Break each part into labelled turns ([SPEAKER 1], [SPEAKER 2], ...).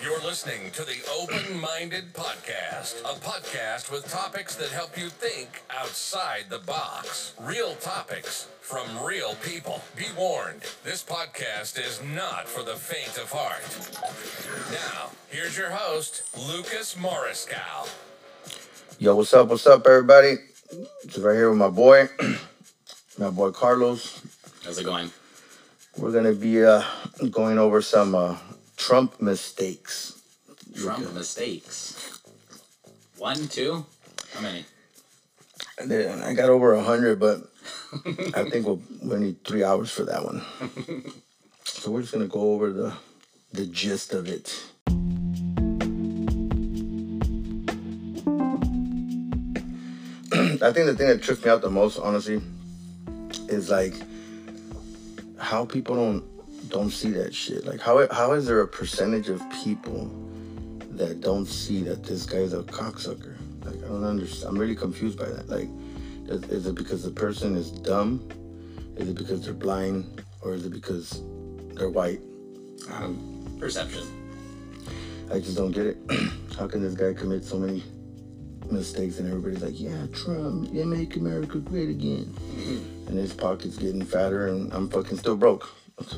[SPEAKER 1] You're listening to the Open Minded Podcast, a podcast with topics that help you think outside the box. Real topics from real people. Be warned, this podcast is not for the faint of heart. Now, here's your host, Lucas Morriscow.
[SPEAKER 2] Yo, what's up? What's up, everybody? It's right here with my boy, my boy Carlos.
[SPEAKER 3] How's it going?
[SPEAKER 2] We're gonna be uh, going over some uh, Trump mistakes.
[SPEAKER 3] Trump mistakes. One, two? How many?
[SPEAKER 2] I got over a hundred, but I think we'll, we'll need three hours for that one. So we're just gonna go over the the gist of it. I think the thing that trips me out the most, honestly, is like how people don't don't see that shit. Like how how is there a percentage of people that don't see that this guy's a cocksucker? Like I don't understand. I'm really confused by that. Like, is, is it because the person is dumb? Is it because they're blind, or is it because they're white?
[SPEAKER 3] Um, perception.
[SPEAKER 2] I just don't get it. how can this guy commit so many mistakes and everybody's like, yeah, Trump, yeah, make America great again. And his pocket's getting fatter and I'm fucking still broke.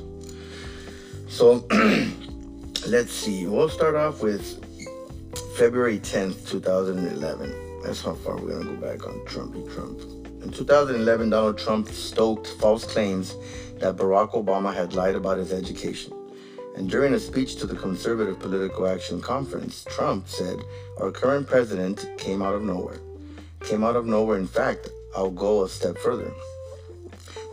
[SPEAKER 2] So let's see. We'll start off with February 10th, 2011. That's how far we're gonna go back on Trumpy Trump. In 2011, Donald Trump stoked false claims that Barack Obama had lied about his education. And during a speech to the Conservative Political Action Conference, Trump said, Our current president came out of nowhere. Came out of nowhere. In fact, I'll go a step further.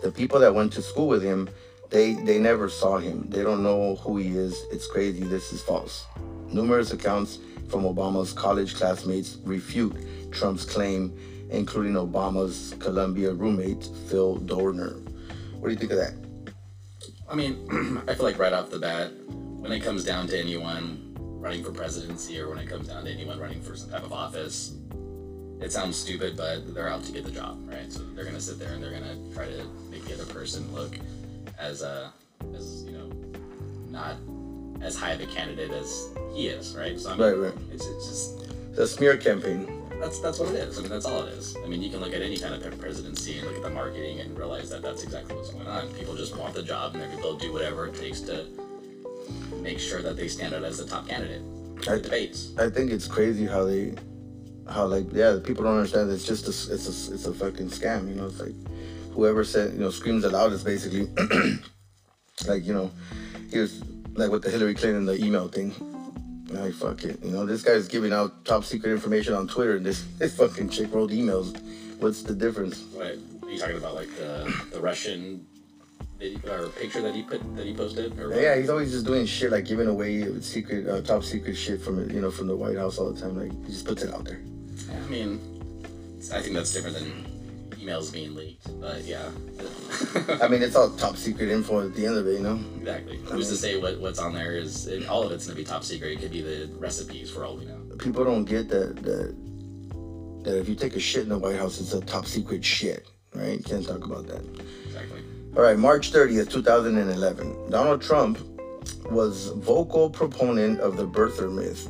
[SPEAKER 2] The people that went to school with him, they, they never saw him. They don't know who he is. It's crazy. This is false. Numerous accounts from Obama's college classmates refute Trump's claim, including Obama's Columbia roommate, Phil Boerner. What do you think of that?
[SPEAKER 3] I mean, I feel like right off the bat, when it comes down to anyone running for presidency or when it comes down to anyone running for some type of office, it sounds stupid, but they're out to get the job, right? So they're gonna sit there and they're gonna try to make the other person look as uh, as you know, not as high of a candidate as he is, right? So I mean,
[SPEAKER 2] Right, right.
[SPEAKER 3] It's, it's just
[SPEAKER 2] The smear campaign.
[SPEAKER 3] that's that's what it is. I mean, that's all it is. I mean, you can look at any kind of presidency and look at the marketing and realize that that's exactly what's going on. People just want the job and they're they'll do whatever it takes to make sure that they stand out as the top candidate.
[SPEAKER 2] I-
[SPEAKER 3] debates.
[SPEAKER 2] I think it's crazy how they, how like yeah, people don't understand. It's just a, it's a it's a fucking scam. You know, it's like whoever said you know screams the loudest, basically. like you know, he was like with the Hillary Clinton the email thing. Like fuck it, you know this guy's giving out top secret information on Twitter. and This this fucking chick wrote emails. What's the difference?
[SPEAKER 3] What are you talking about? Like the the Russian video or picture that he put that he posted? Or?
[SPEAKER 2] Yeah, he's always just doing shit like giving away secret, uh, top secret shit from you know from the White House all the time. Like he just puts it out there.
[SPEAKER 3] I mean, I think that's different than emails being leaked. But yeah.
[SPEAKER 2] I mean, it's all top secret info at the end of it, you know.
[SPEAKER 3] Exactly. Who's to say what, what's on there is it, all of it's gonna be top secret. It could be the recipes for all we know.
[SPEAKER 2] people don't get that that that if you take a shit in the White House, it's a top secret shit, right? You can't talk about that.
[SPEAKER 3] Exactly.
[SPEAKER 2] All right, March 30th, 2011. Donald Trump was vocal proponent of the birther myth,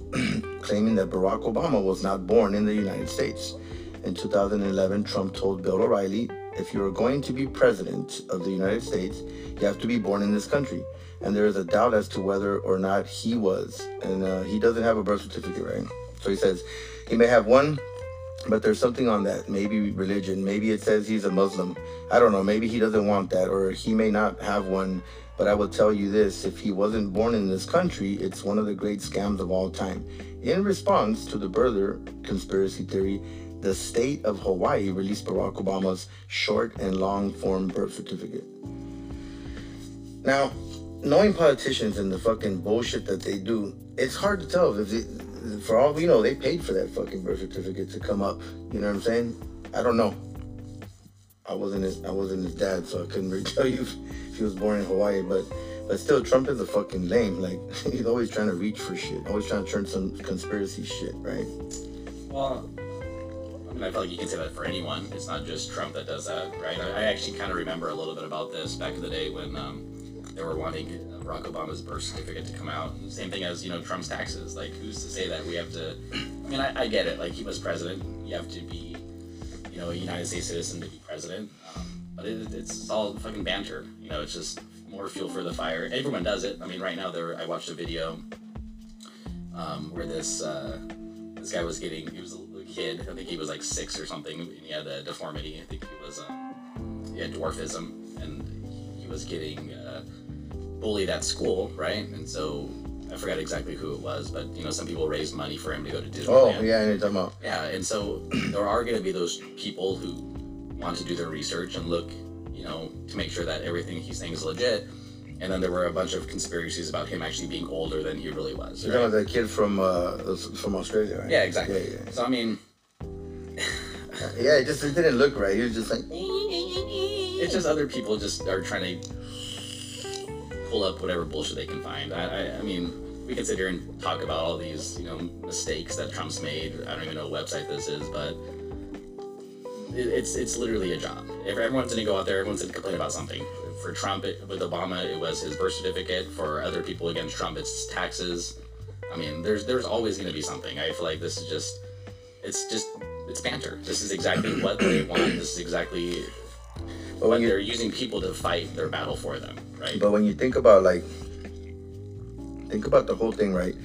[SPEAKER 2] claiming that Barack Obama was not born in the United States. In 2011, Trump told Bill O'Reilly, if you are going to be president of the United States, you have to be born in this country. And there is a doubt as to whether or not he was. And uh, he doesn't have a birth certificate, right? So he says he may have one, but there's something on that. Maybe religion. Maybe it says he's a Muslim. I don't know. Maybe he doesn't want that, or he may not have one. But I will tell you this if he wasn't born in this country, it's one of the great scams of all time. In response to the birther conspiracy theory, the state of Hawaii released Barack Obama's short and long form birth certificate. Now, knowing politicians and the fucking bullshit that they do, it's hard to tell if it, for all we know, they paid for that fucking birth certificate to come up. You know what I'm saying? I don't know. I wasn't his, I wasn't his dad, so I couldn't really tell you if, if he was born in Hawaii. But but still, Trump is a fucking lame. Like he's always trying to reach for shit, always trying to turn some conspiracy shit, right?
[SPEAKER 3] Well, I I feel like you can say that for anyone. It's not just Trump that does that, right? I, actually kind of remember a little bit about this back in the day when um, they were wanting Barack Obama's birth certificate to come out. And same thing as you know Trump's taxes. Like, who's to say that we have to? I mean, I, I get it. Like, he was president. You have to be, you know, a United States citizen to be president. Um, but it, it's all fucking banter. You know, it's just more fuel for the fire. Everyone does it. I mean, right now there, I watched a video um, where this uh, this guy was getting. He was kid. I think he was like six or something. And he had a deformity. I think he was um, he had dwarfism, and he was getting uh, bullied at school, right? And so I forgot exactly who it was, but you know, some people raised money for him to go to Disneyland.
[SPEAKER 2] Oh yeah, I know what you're about.
[SPEAKER 3] Yeah, and so there are going to be those people who want to do their research and look, you know, to make sure that everything he's saying is legit. And then there were a bunch of conspiracies about him actually being older than he really was.
[SPEAKER 2] You're
[SPEAKER 3] right?
[SPEAKER 2] talking about that kid from uh from Australia, right?
[SPEAKER 3] Yeah, exactly.
[SPEAKER 2] Yeah, yeah.
[SPEAKER 3] So I mean,
[SPEAKER 2] Yeah, it just it didn't look right. He was just like,
[SPEAKER 3] it's just other people just are trying to pull up whatever bullshit they can find. I, I, I mean, we can sit here and talk about all these, you know, mistakes that Trump's made. I don't even know what website this is, but it, it's it's literally a job. If everyone's gonna go out there, everyone's gonna complain about something. For Trump, it, with Obama, it was his birth certificate. For other people against Trump, it's taxes. I mean, there's there's always gonna be something. I feel like this is just, it's just, it's banter. This is exactly what they want. This is exactly
[SPEAKER 2] but when you
[SPEAKER 3] they're using people to fight their battle for them, right?
[SPEAKER 2] But when you think about like, think about the whole thing, right?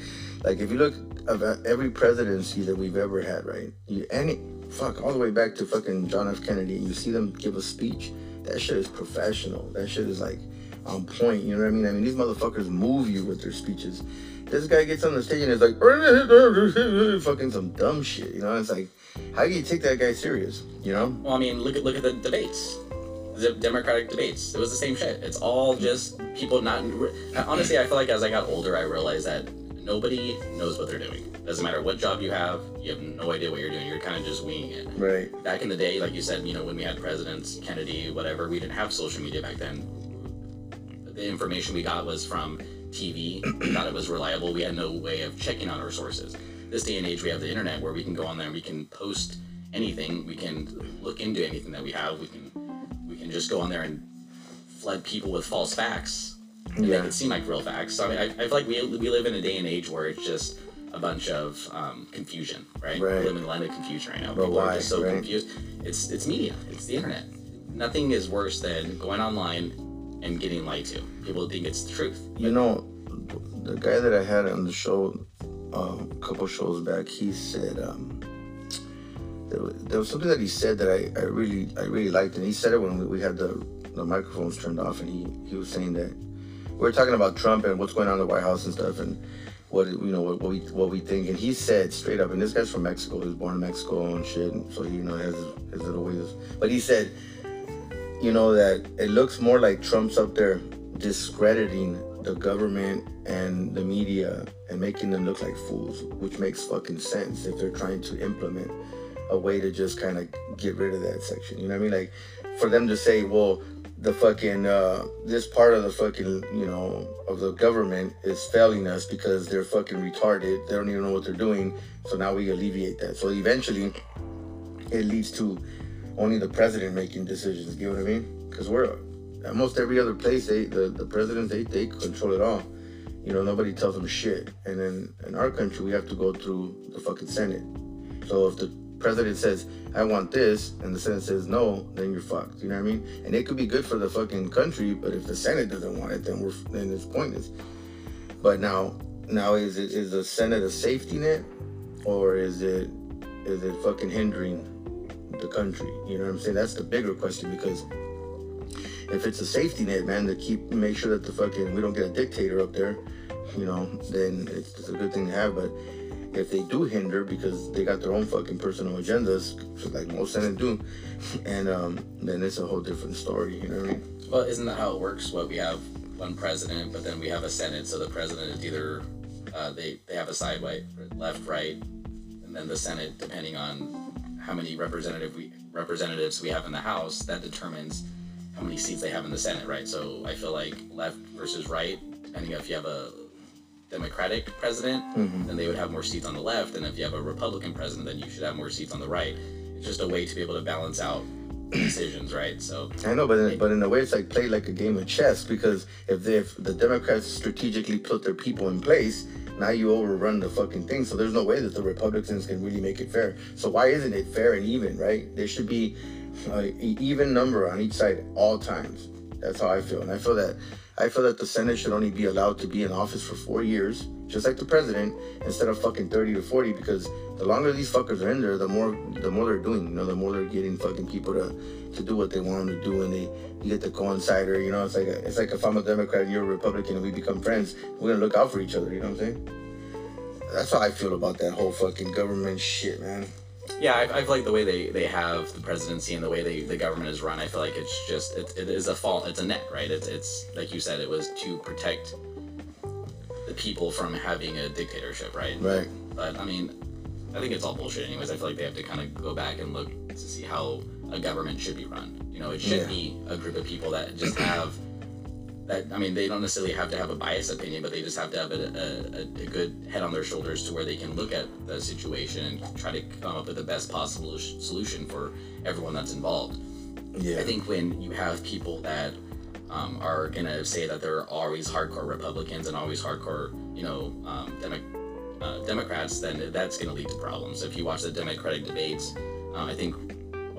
[SPEAKER 2] Like if you look at every presidency that we've ever had, right? You any fuck all the way back to fucking John F. Kennedy, and you see them give a speech. That shit is professional. That shit is like on point. You know what I mean? I mean these motherfuckers move you with their speeches. This guy gets on the stage and is like fucking some dumb shit. You know? It's like, how do you take that guy serious? You know?
[SPEAKER 3] Well, I mean, look at look at the debates, the Democratic debates. It was the same shit. It's all just people not. Honestly, I feel like as I got older, I realized that nobody knows what they're doing. Doesn't matter what job you have, you have no idea what you're doing. You're kind of just winging it.
[SPEAKER 2] Right.
[SPEAKER 3] Back in the day, like you said, you know, when we had presidents, Kennedy, whatever, we didn't have social media back then. The information we got was from TV. We thought it was reliable. We had no way of checking on our sources. This day and age, we have the internet where we can go on there and we can post anything. We can look into anything that we have. We can we can just go on there and flood people with false facts and
[SPEAKER 2] Yeah.
[SPEAKER 3] make it seem like real facts. So I, mean, I, I feel like we, we live in a day and age where it's just a bunch of um, confusion, right? We live in a land of confusion right now.
[SPEAKER 2] But
[SPEAKER 3] People
[SPEAKER 2] why,
[SPEAKER 3] are just so
[SPEAKER 2] right?
[SPEAKER 3] confused. It's it's media. It's the internet. Nothing is worse than going online and getting lied to. People think it's the truth.
[SPEAKER 2] You know, the guy that I had on the show uh, a couple shows back, he said um, there, was, there was something that he said that I, I really I really liked, and he said it when we, we had the, the microphones turned off, and he, he was saying that we were talking about Trump and what's going on in the White House and stuff, and what you know what, what we what we think, and he said straight up, and this guy's from Mexico, he was born in Mexico and shit, and so he you know has his little ways, but he said you know that it looks more like Trump's up there discrediting the government and the media and making them look like fools, which makes fucking sense if they're trying to implement a way to just kind of get rid of that section. You know what I mean? Like for them to say, well, the fucking uh, this part of the fucking you know of the government is failing us because they're fucking retarded. They don't even know what they're doing. So now we alleviate that. So eventually, it leads to only the president making decisions. You know what I mean? Because we're at most every other place, they the, the presidents they they control it all. You know, nobody tells them shit. And then in our country, we have to go through the fucking Senate. So if the president says, "I want this," and the Senate says no, then you're fucked. You know what I mean? And it could be good for the fucking country, but if the Senate doesn't want it, then we're then it's pointless. But now, now is it is the Senate a safety net, or is it is it fucking hindering the country? You know what I'm saying? That's the bigger question because if it's a safety net, man, to keep make sure that the fucking we don't get a dictator up there, you know, then it's, it's a good thing to have. But if they do hinder because they got their own fucking personal agendas, like most Senate do, and um, then it's a whole different story. You know what I mean?
[SPEAKER 3] Well, isn't that how it works? What we have one president, but then we have a senate. So the president is either uh, they they have a side right, left, right, and then the senate, depending on how many representative we representatives we have in the house, that determines how many seats they have in the senate, right? So I feel like left versus right, depending if you have a Democratic president, mm-hmm. then they would have more seats on the left, and if you have a Republican president, then you should have more seats on the right. It's just a way to be able to balance out decisions, right? So
[SPEAKER 2] I know, but in, but in a way, it's like play like a game of chess because if they, if the Democrats strategically put their people in place, now you overrun the fucking thing. So there's no way that the Republicans can really make it fair. So why isn't it fair and even? Right? There should be an uh, even number on each side all times. That's how I feel, and I feel that I feel that the Senate should only be allowed to be in office for four years, just like the president, instead of fucking thirty to forty. Because the longer these fuckers are in there, the more the more they're doing. You know, the more they're getting fucking people to to do what they want them to do, and they you get the coincider. You know, it's like a, it's like if I'm a Democrat and you're a Republican and we become friends, we're gonna look out for each other. You know what I'm saying? That's how I feel about that whole fucking government shit, man.
[SPEAKER 3] yeah, I, I feel like the way they, they have the presidency and the way they, the government is run, I feel like it's just it, it is a fault. It's a net, right? It's it's like you said, it was to protect the people from having a dictatorship, right?
[SPEAKER 2] Right.
[SPEAKER 3] But I mean, I think it's all bullshit. Anyways, I feel like they have to kind of go back and look to see how a government should be run. You know, it should
[SPEAKER 2] Yeah.
[SPEAKER 3] be a group of people that just have that. I mean, they don't necessarily have to have a biased opinion, but they just have to have a, a, a good head on their shoulders to where they can look at the situation and try to come up with the best possible sh- solution for everyone that's involved.
[SPEAKER 2] Yeah.
[SPEAKER 3] I think when you have people that um, are gonna say that they're always hardcore Republicans and always hardcore, you know, um, Demo- uh, Democrats, then that's gonna lead to problems. If you watch the Democratic debates, uh, I think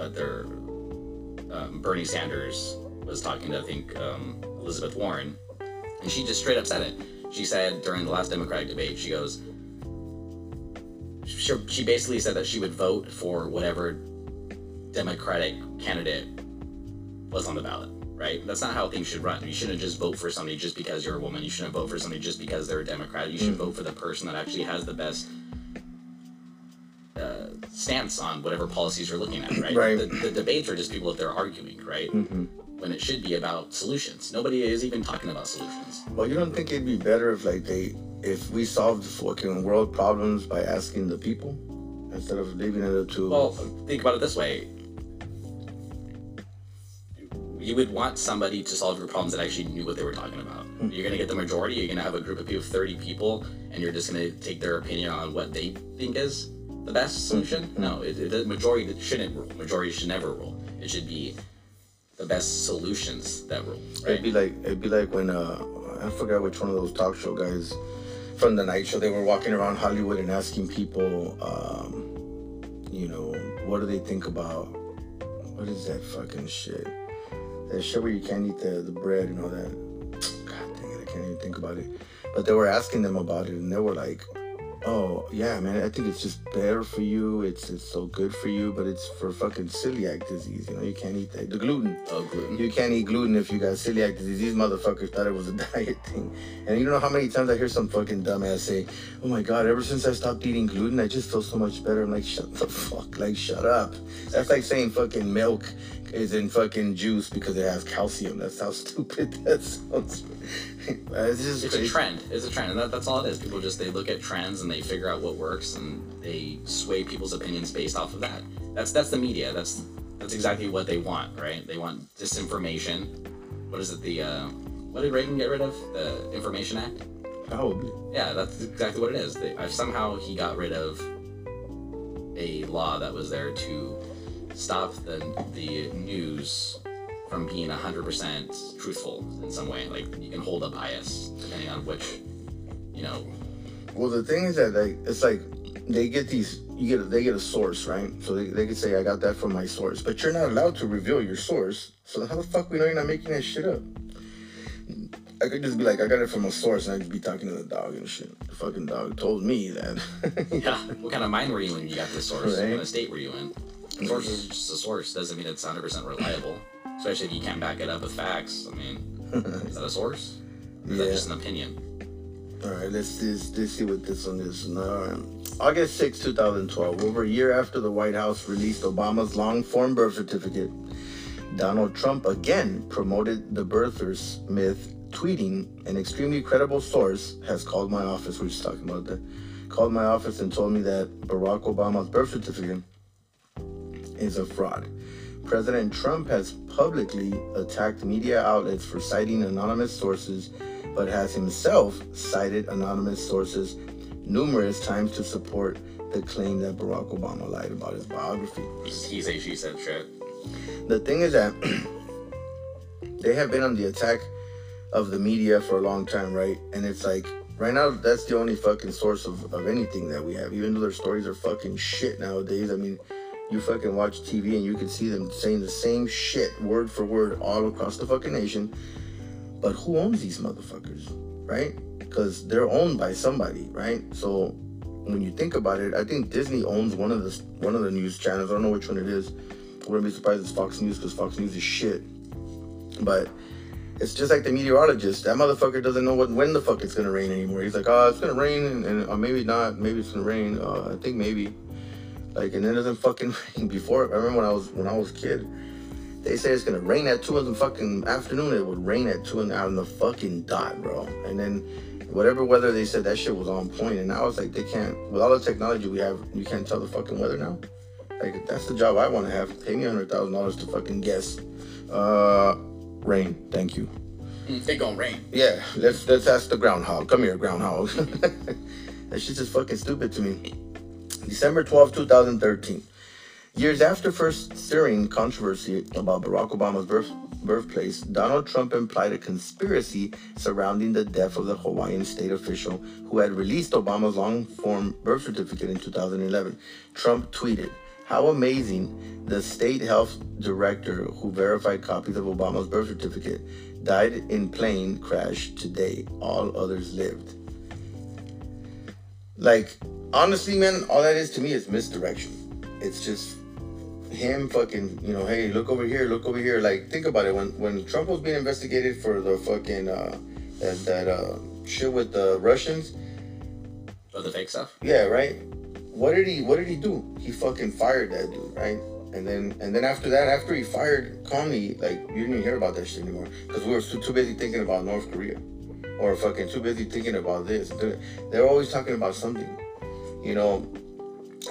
[SPEAKER 3] what they're um, Bernie Sanders was talking to, I think um, Elizabeth Warren, and she just straight up said it. She said during the last Democratic debate, she goes, she, she basically said that she would vote for whatever Democratic candidate was on the ballot, right? That's not how things should run. You shouldn't just vote for somebody just because you're a woman. You shouldn't vote for somebody just because they're a Democrat. You should vote for the person that actually has the best stance on whatever policies you're looking at, right?
[SPEAKER 2] Right.
[SPEAKER 3] The, the debates are just people if they're arguing, right? Mm-hmm. When it should be about solutions. Nobody is even talking about solutions.
[SPEAKER 2] Well, you don't think it'd be better if like they if we solved the fucking world problems by asking the people instead of leaving it up to
[SPEAKER 3] Well, think about it this way. You would want somebody to solve your problems that actually knew what they were talking about. Hmm. You're gonna get the majority. You're gonna have a group of people, 30 people, and you're just gonna take their opinion on what they think is the best solution. No, it, it, the majority shouldn't rule. Majority should never rule. It should be the best solutions that rule. Right?
[SPEAKER 2] It'd be like it'd be like when uh I forgot which one of those talk show guys from the night show they were walking around Hollywood and asking people, um, you know, what do they think about what is that fucking shit? That shit where you can't eat the, the bread and all that. God dang it, I can't even think about it. But they were asking them about it and they were like, Oh yeah, man, I think it's just better for you. It's it's so good for you, but it's for fucking celiac disease. You know, you can't eat that. The gluten.
[SPEAKER 3] oh, gluten.
[SPEAKER 2] You can't eat gluten if you got celiac disease. These motherfuckers thought it was a diet thing. And you know how many times I hear some fucking dumbass say, Oh my god, ever since I stopped eating gluten, I just feel so much better. I'm like, shut the fuck, like shut up. That's like saying fucking milk is in fucking juice because it has calcium. That's how stupid that sounds. it's just
[SPEAKER 3] It's a trend. It's a trend, and that, that's all it is. People just they look at trends and they figure out what works, and they sway people's opinions based off of that. That's that's the media. That's that's exactly what they want, right? They want disinformation. What is it? The uh, what did Reagan get rid of? The Information Act.
[SPEAKER 2] Probably.
[SPEAKER 3] Yeah, that's exactly what it is. They, somehow he got rid of a law that was there to stop the the news from being 100% truthful in some way. Like you can hold a bias depending on which, you know,
[SPEAKER 2] Well, the thing is that like it's like they get these you get a, they get a source right, so they, they could say I got that from my source, but you're not allowed to reveal your source. So how the fuck we know you're not making that shit up? I could just be like I got it from a source, and I'd be talking to the dog and shit. The fucking dog told me that.
[SPEAKER 3] yeah. What kind of mind were you in? You got this source. What kind of state were you in? Source is just a source. Doesn't mean it's 100% reliable. Especially if you can't back it up with facts. I mean, is that a source? Or is that just an opinion?
[SPEAKER 2] All right, let's, let's, let's see what this one is. All right. August 6, 2012, over a year after the White House released Obama's long form birth certificate, Donald Trump again promoted the birthers myth, tweeting, an extremely credible source has called my office, we're just talking about that, called my office and told me that Barack Obama's birth certificate is a fraud. President Trump has publicly attacked media outlets for citing anonymous sources, but has himself cited anonymous sources numerous times to support the claim that Barack Obama lied about his biography.
[SPEAKER 3] He say, she said shit.
[SPEAKER 2] The thing is that they have been on the attack of the media for a long time, right? And it's like right now that's the only fucking source of, of anything that we have. Even though their stories are fucking shit nowadays. I mean, you fucking watch TV and you can see them saying the same shit word for word all across the fucking nation. But who owns these motherfuckers, right? Because they're owned by somebody, right? So when you think about it, I think Disney owns one of the one of the news channels. I don't know which one it is. I wouldn't be surprised if it's Fox News because Fox News is shit. But it's just like the meteorologist. That motherfucker doesn't know what when the fuck it's gonna rain anymore. He's like, oh, it's gonna rain, and, and uh, maybe not. Maybe it's gonna rain. Uh, I think maybe. Like, and it doesn't fucking rain. Before, I remember when I was when I was a kid, they say it's gonna rain at two in the fucking afternoon. It would rain at two in out in the fucking dot, bro. And then whatever weather they said, that shit was on point. And now it's like they can't. With all the technology we have, you can't tell the fucking weather now. Like that's the job I want to have. Pay me hundred thousand dollars to fucking guess. Uh, rain. Thank you.
[SPEAKER 3] It gonna rain.
[SPEAKER 2] Yeah, let's let's ask the groundhog. Come here, groundhog. that shit's just fucking stupid to me. December 12, 2013. Years after first stirring controversy about Barack Obama's birth, birthplace, Donald Trump implied a conspiracy surrounding the death of the Hawaiian state official who had released Obama's long form birth certificate in 2011. Trump tweeted, How amazing! The state health director who verified copies of Obama's birth certificate died in plane crash today. All others lived. Like, honestly, man, all that is to me is misdirection. It's just him fucking, you know, hey, look over here, look over here. Like, think about it. When when Trump was being investigated for the fucking uh, that that uh, shit with the Russians.
[SPEAKER 3] Oh, the fake stuff.
[SPEAKER 2] Yeah, right. What did he What did he do? He fucking fired that dude, right? And then and then after that, after he fired Comey, like you didn't hear about that shit anymore because we were too, too busy thinking about North Korea, or fucking too busy thinking about this. They're, they're always talking about something, you know.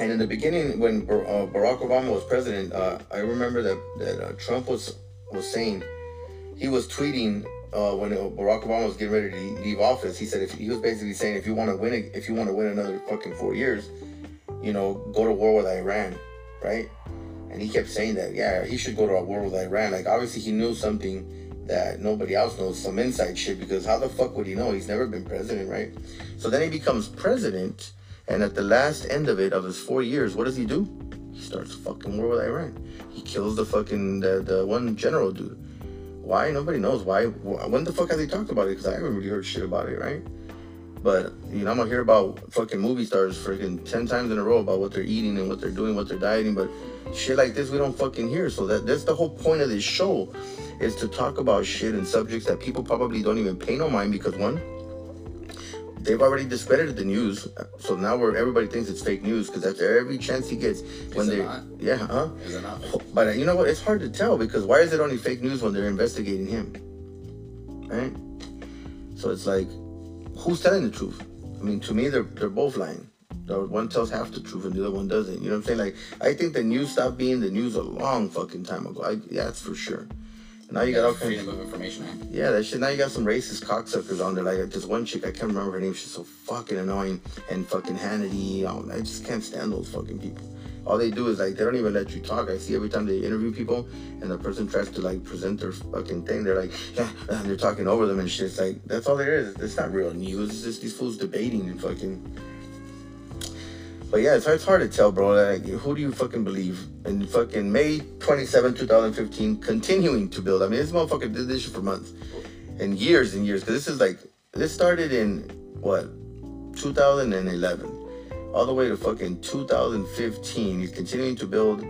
[SPEAKER 2] And in the beginning, when uh, Barack Obama was president, uh, I remember that that uh, Trump was was saying he was tweeting uh, when Barack Obama was getting ready to leave office. He said if he was basically saying if you want to win if you want to win another fucking four years, you know, go to war with Iran, right? And he kept saying that, yeah, he should go to a war with Iran. Like obviously he knew something that nobody else knows, some inside shit. Because how the fuck would he know? He's never been president, right? So then he becomes president and at the last end of it, of his four years, what does he do? He starts fucking war with Iran. He kills the fucking the, the one general dude. Why? Nobody knows why. When the fuck have they talked about it? Because I haven't really heard shit about it, right? But you know, I'm gonna hear about fucking movie stars freaking ten times in a row about what they're eating and what they're doing, what they're dieting. But shit like this, we don't fucking hear. So that that's the whole point of this show, is to talk about shit and subjects that people probably don't even pay no mind because one, they've already discredited the news, so now where everybody thinks it's fake news because that's every chance he gets when they, yeah, huh?
[SPEAKER 3] Is it not?
[SPEAKER 2] But you know what? It's hard to tell because why is it only fake news when they're investigating him, right? So it's like, who's telling the truth? I mean, to me, they're they're both lying. One tells half the truth and the other one doesn't. You know what I'm saying? Like, I think the news stopped being the news a long fucking time ago. I, yeah, that's for sure. Now you got all kinds
[SPEAKER 3] of information. eh?
[SPEAKER 2] yeah, that shit. Now you got some racist cocksuckers on there. Like this one chick, I can't remember her name. She's so fucking annoying. And fucking Hannity. Um, I just can't stand those fucking people. All they do is like they don't even let you talk. I see every time they interview people, and the person tries to like present their fucking thing. They're like, yeah, and they're talking over them and shit. It's like that's all there is. It's not real news. It's just these fools debating and fucking. But yeah, it's hard, it's hard to tell, bro. Like, who do you fucking believe? And fucking May 27, 2015, continuing to build. I mean, this motherfucker did this shit for months and years and years. Because this is like, this started in what, 2011, all the way to fucking 2015. He's continuing to build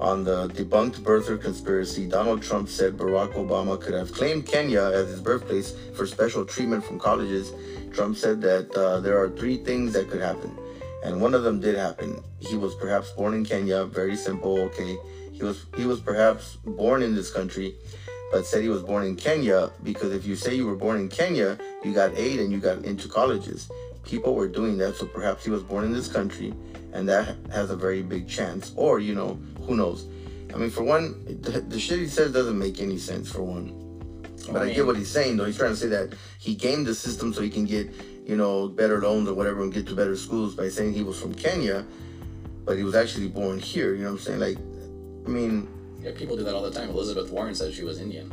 [SPEAKER 2] on the debunked birther conspiracy. Donald Trump said Barack Obama could have claimed Kenya as his birthplace for special treatment from colleges. Trump said that uh, there are three things that could happen and one of them did happen. He was perhaps born in Kenya, very simple, okay. He was he was perhaps born in this country, but said he was born in Kenya because if you say you were born in Kenya, you got aid and you got into colleges. People were doing that, so perhaps he was born in this country, and that has a very big chance. Or you know, who knows? I mean, for one, the, the shit he says doesn't make any sense. For one, but I get what he's saying though. He's trying to say that he gamed the system so he can get you know, better loans or whatever and get to better schools by saying he was from Kenya, but he was actually born here. You know what I'm saying? Like, I mean,
[SPEAKER 3] Yeah, people do that all the time. Elizabeth Warren said she was Indian.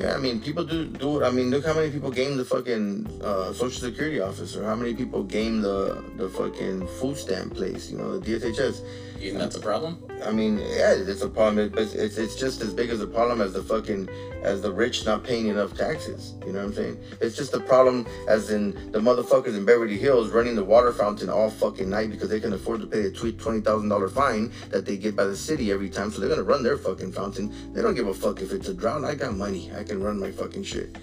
[SPEAKER 2] Yeah, I mean, people do do it. I mean, look how many people game the fucking uh, social security officer. How many people game the the fucking food stamp place? You know, the DSHS.
[SPEAKER 3] You think that's a problem?
[SPEAKER 2] I mean, yeah, it's a problem, but it's it's just as big as a problem as the fucking as the rich not paying enough taxes. You know what I'm saying? It's just a problem as in the motherfuckers in Beverly Hills running the water fountain all fucking night because they can afford to pay a twenty thousand dollar fine that they get by the city every time. So they're gonna run their fucking fountain. They don't give a fuck if it's a drought. I got money. I can run my fucking shit.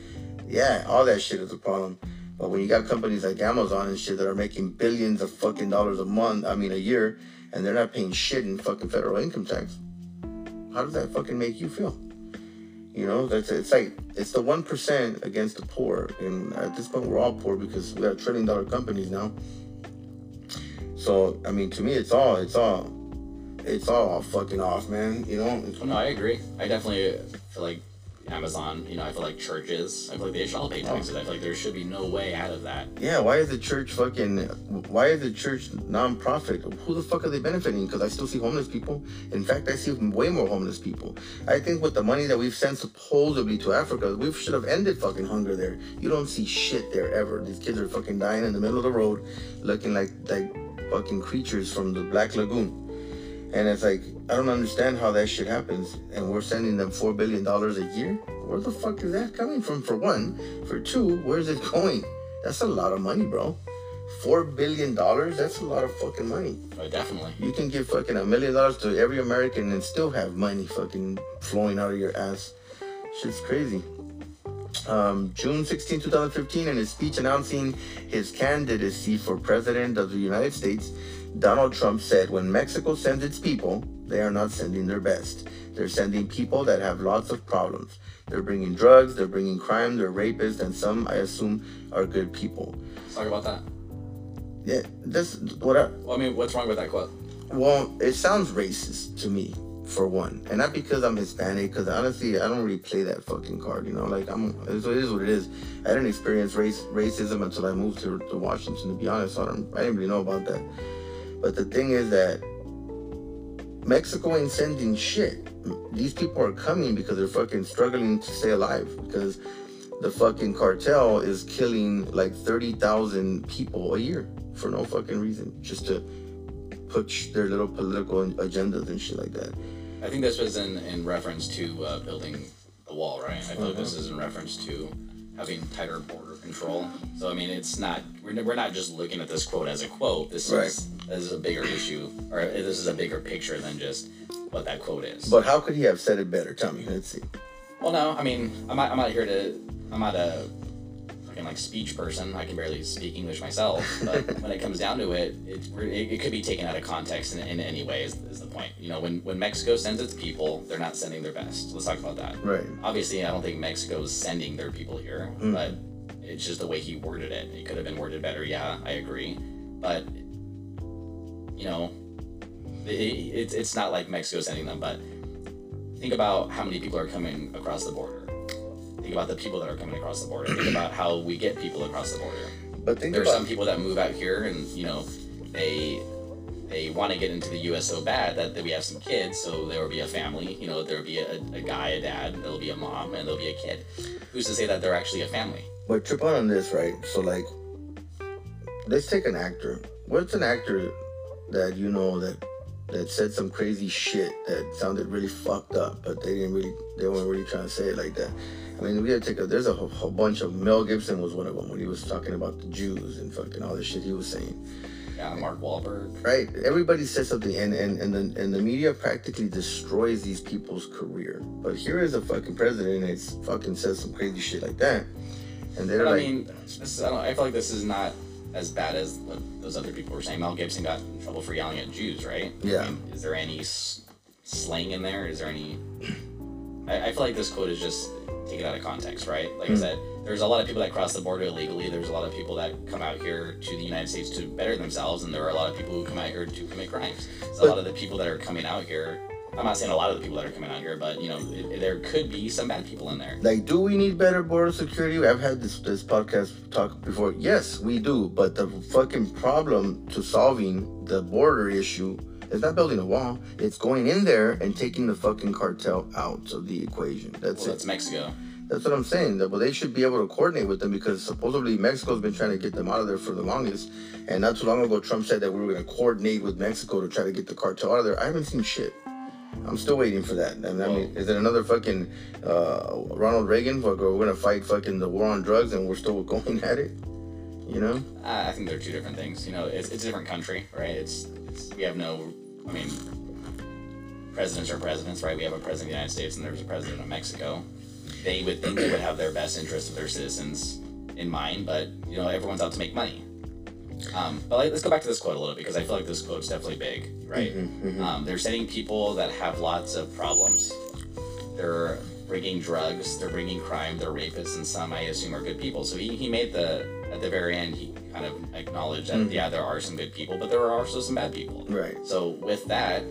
[SPEAKER 2] Yeah, all that shit is a problem. But when you got companies like Amazon and shit that are making billions of fucking dollars a month, I mean a year, and they're not paying shit in fucking federal income tax, how does that fucking make you feel? You know, that's it's like it's the one percent against the poor, and at this point we're all poor because we have trillion dollar companies now. So I mean, to me, it's all it's all it's all fucking off, man. You know.
[SPEAKER 3] Oh, no, I agree. I definitely feel like Amazon. You know, I feel like churches. I feel like they should all pay taxes. I feel like there should be no way out of that.
[SPEAKER 2] Yeah, why is the church fucking? Why is the church non-profit? Who the fuck are they benefiting? Because I still see homeless people. In fact, I see way more homeless people. I think with the money that we've sent supposedly to Africa, we should have ended fucking hunger there. You don't see shit there ever. These kids are fucking dying in the middle of the road, looking like like fucking creatures from the Black Lagoon. And it's like, I don't understand how that shit happens. And we're sending them $4 billion a year? Where the fuck is that coming from, for one? For two, where's it going? That's a lot of money, bro. $4 billion? That's a lot of fucking money.
[SPEAKER 3] Oh, definitely.
[SPEAKER 2] You can give fucking a million dollars to every American and still have money fucking flowing out of your ass. Shit's crazy. Um, June 16, 2015, in his speech announcing his candidacy for president of the United States, Donald Trump said, When Mexico sends its people, they are not sending their best. They're sending people that have lots of problems. They're bringing drugs, they're bringing crime, they're rapists, and some, I assume, are good people.
[SPEAKER 3] Talk about that.
[SPEAKER 2] Yeah, this, what I,
[SPEAKER 3] Well, I mean, what's wrong with that quote?
[SPEAKER 2] well, it sounds racist to me, for one. And not because I'm Hispanic, because honestly, I don't really play that fucking card, you know? Like, I'm, it is what it is. I didn't experience race racism until I moved to, to Washington, to be honest. I, don't, I didn't really know about that. But the thing is that Mexico ain't sending shit. These people are coming because they're fucking struggling to stay alive. Because the fucking cartel is killing like 30,000 people a year for no fucking reason. Just to push their little political agendas and shit like that.
[SPEAKER 3] I think this was in, in reference to uh, building the wall, right? I feel like this is in reference to having tighter border control. So I mean, it's not we're, we're not just looking at this quote as a quote. This
[SPEAKER 2] Right.
[SPEAKER 3] is this is a bigger issue, or this is a bigger picture than just what that quote is.
[SPEAKER 2] But how could he have said it better? Tell me. Let's see.
[SPEAKER 3] well, no, I mean, I'm not, I'm not here to I'm not a fucking like speech person. I can barely speak English myself. But when it comes down to it, it, it, it could be taken out of context in, in any way. Is, is the point? You know, when when Mexico sends its people, they're not sending their best. Let's talk about that.
[SPEAKER 2] Right.
[SPEAKER 3] Obviously, I don't think Mexico's sending their people here, hmm. but it's just the way he worded it. It could have been worded better. Yeah, I agree, but you know, it, it, it's not like Mexico sending them. But think about how many people are coming across the border. Think about the people that are coming across the border. Think about how we get people across the border.
[SPEAKER 2] But think
[SPEAKER 3] There are some people that move out here, and you know, they they want to get into the U.S. so bad that, that we have some kids, so there will be a family. You know, there will be a, a guy, a dad, there'll be a mom, and there'll be a kid. Who's to say that they're actually a family?
[SPEAKER 2] But trip out on this, right? So like, let's take an actor. What's an actor that you know that that said some crazy shit that sounded really fucked up, but they didn't really, they weren't really trying to say it like that. I mean, we gotta take a. There's a whole, whole bunch of. Mel Gibson was one of them when he was talking about the Jews and fucking all the shit he was saying.
[SPEAKER 3] Yeah, Mark Wahlberg.
[SPEAKER 2] Right? Everybody says something, and and and the and the media practically destroys these people's career. But here is a fucking president that's fucking says some crazy shit like that, and they're
[SPEAKER 3] But I mean, this, I, don't, I feel like this is not as bad as those other people were saying. Mel Gibson got in trouble for yelling at Jews, right?
[SPEAKER 2] Yeah.
[SPEAKER 3] I mean, is there any s- slang in there? Is there any? I, I feel like this quote is just taken out of context, right? Like I hmm. said, there's a lot of people that cross the border illegally. There's a lot of people that come out here to the United States to better themselves, and there are a lot of people who come out here to commit crimes. So a lot of the people that are coming out here. I'm not saying a lot of the people that are coming out here, but you know, it, there could be some bad people in there.
[SPEAKER 2] Like, do we need better border security? I've had this this podcast talk before. Yes, we do. But the fucking problem to solving the border issue It's not building a wall. It's going in there and taking the fucking cartel out of the equation. That's
[SPEAKER 3] Well,
[SPEAKER 2] it.
[SPEAKER 3] that's Mexico.
[SPEAKER 2] That's what I'm saying. That well, they should be able to coordinate with them because supposedly Mexico's been trying to get them out of there for the longest. And not too long ago, Trump said that we were going to coordinate with Mexico to try to get the cartel out of there. I haven't seen shit. I'm still waiting for that. And I mean, is it another fucking uh, Ronald Reagan? Fuck, we're going to fight fucking the war on drugs and we're still going at it. You know?
[SPEAKER 3] I I think they're two different things. You know, it's, it's a different country, right? It's, it's we have no. I mean, presidents are presidents, right? We have a president of the United States and there's a president of Mexico. They would think they would have their best interest of their citizens in mind, but you know, everyone's out to make money. Um, but like, let's go back to this quote a little bit because I feel like this quote's definitely big, right? Um, they're sending people that have lots of problems. They're bringing drugs. They're bringing crime. They're rapists, and some I assume are good people. So he, he made the at the very end he kind of acknowledged that mm-hmm. yeah there are some good people, but there are also some bad people.
[SPEAKER 2] Right.
[SPEAKER 3] So with that,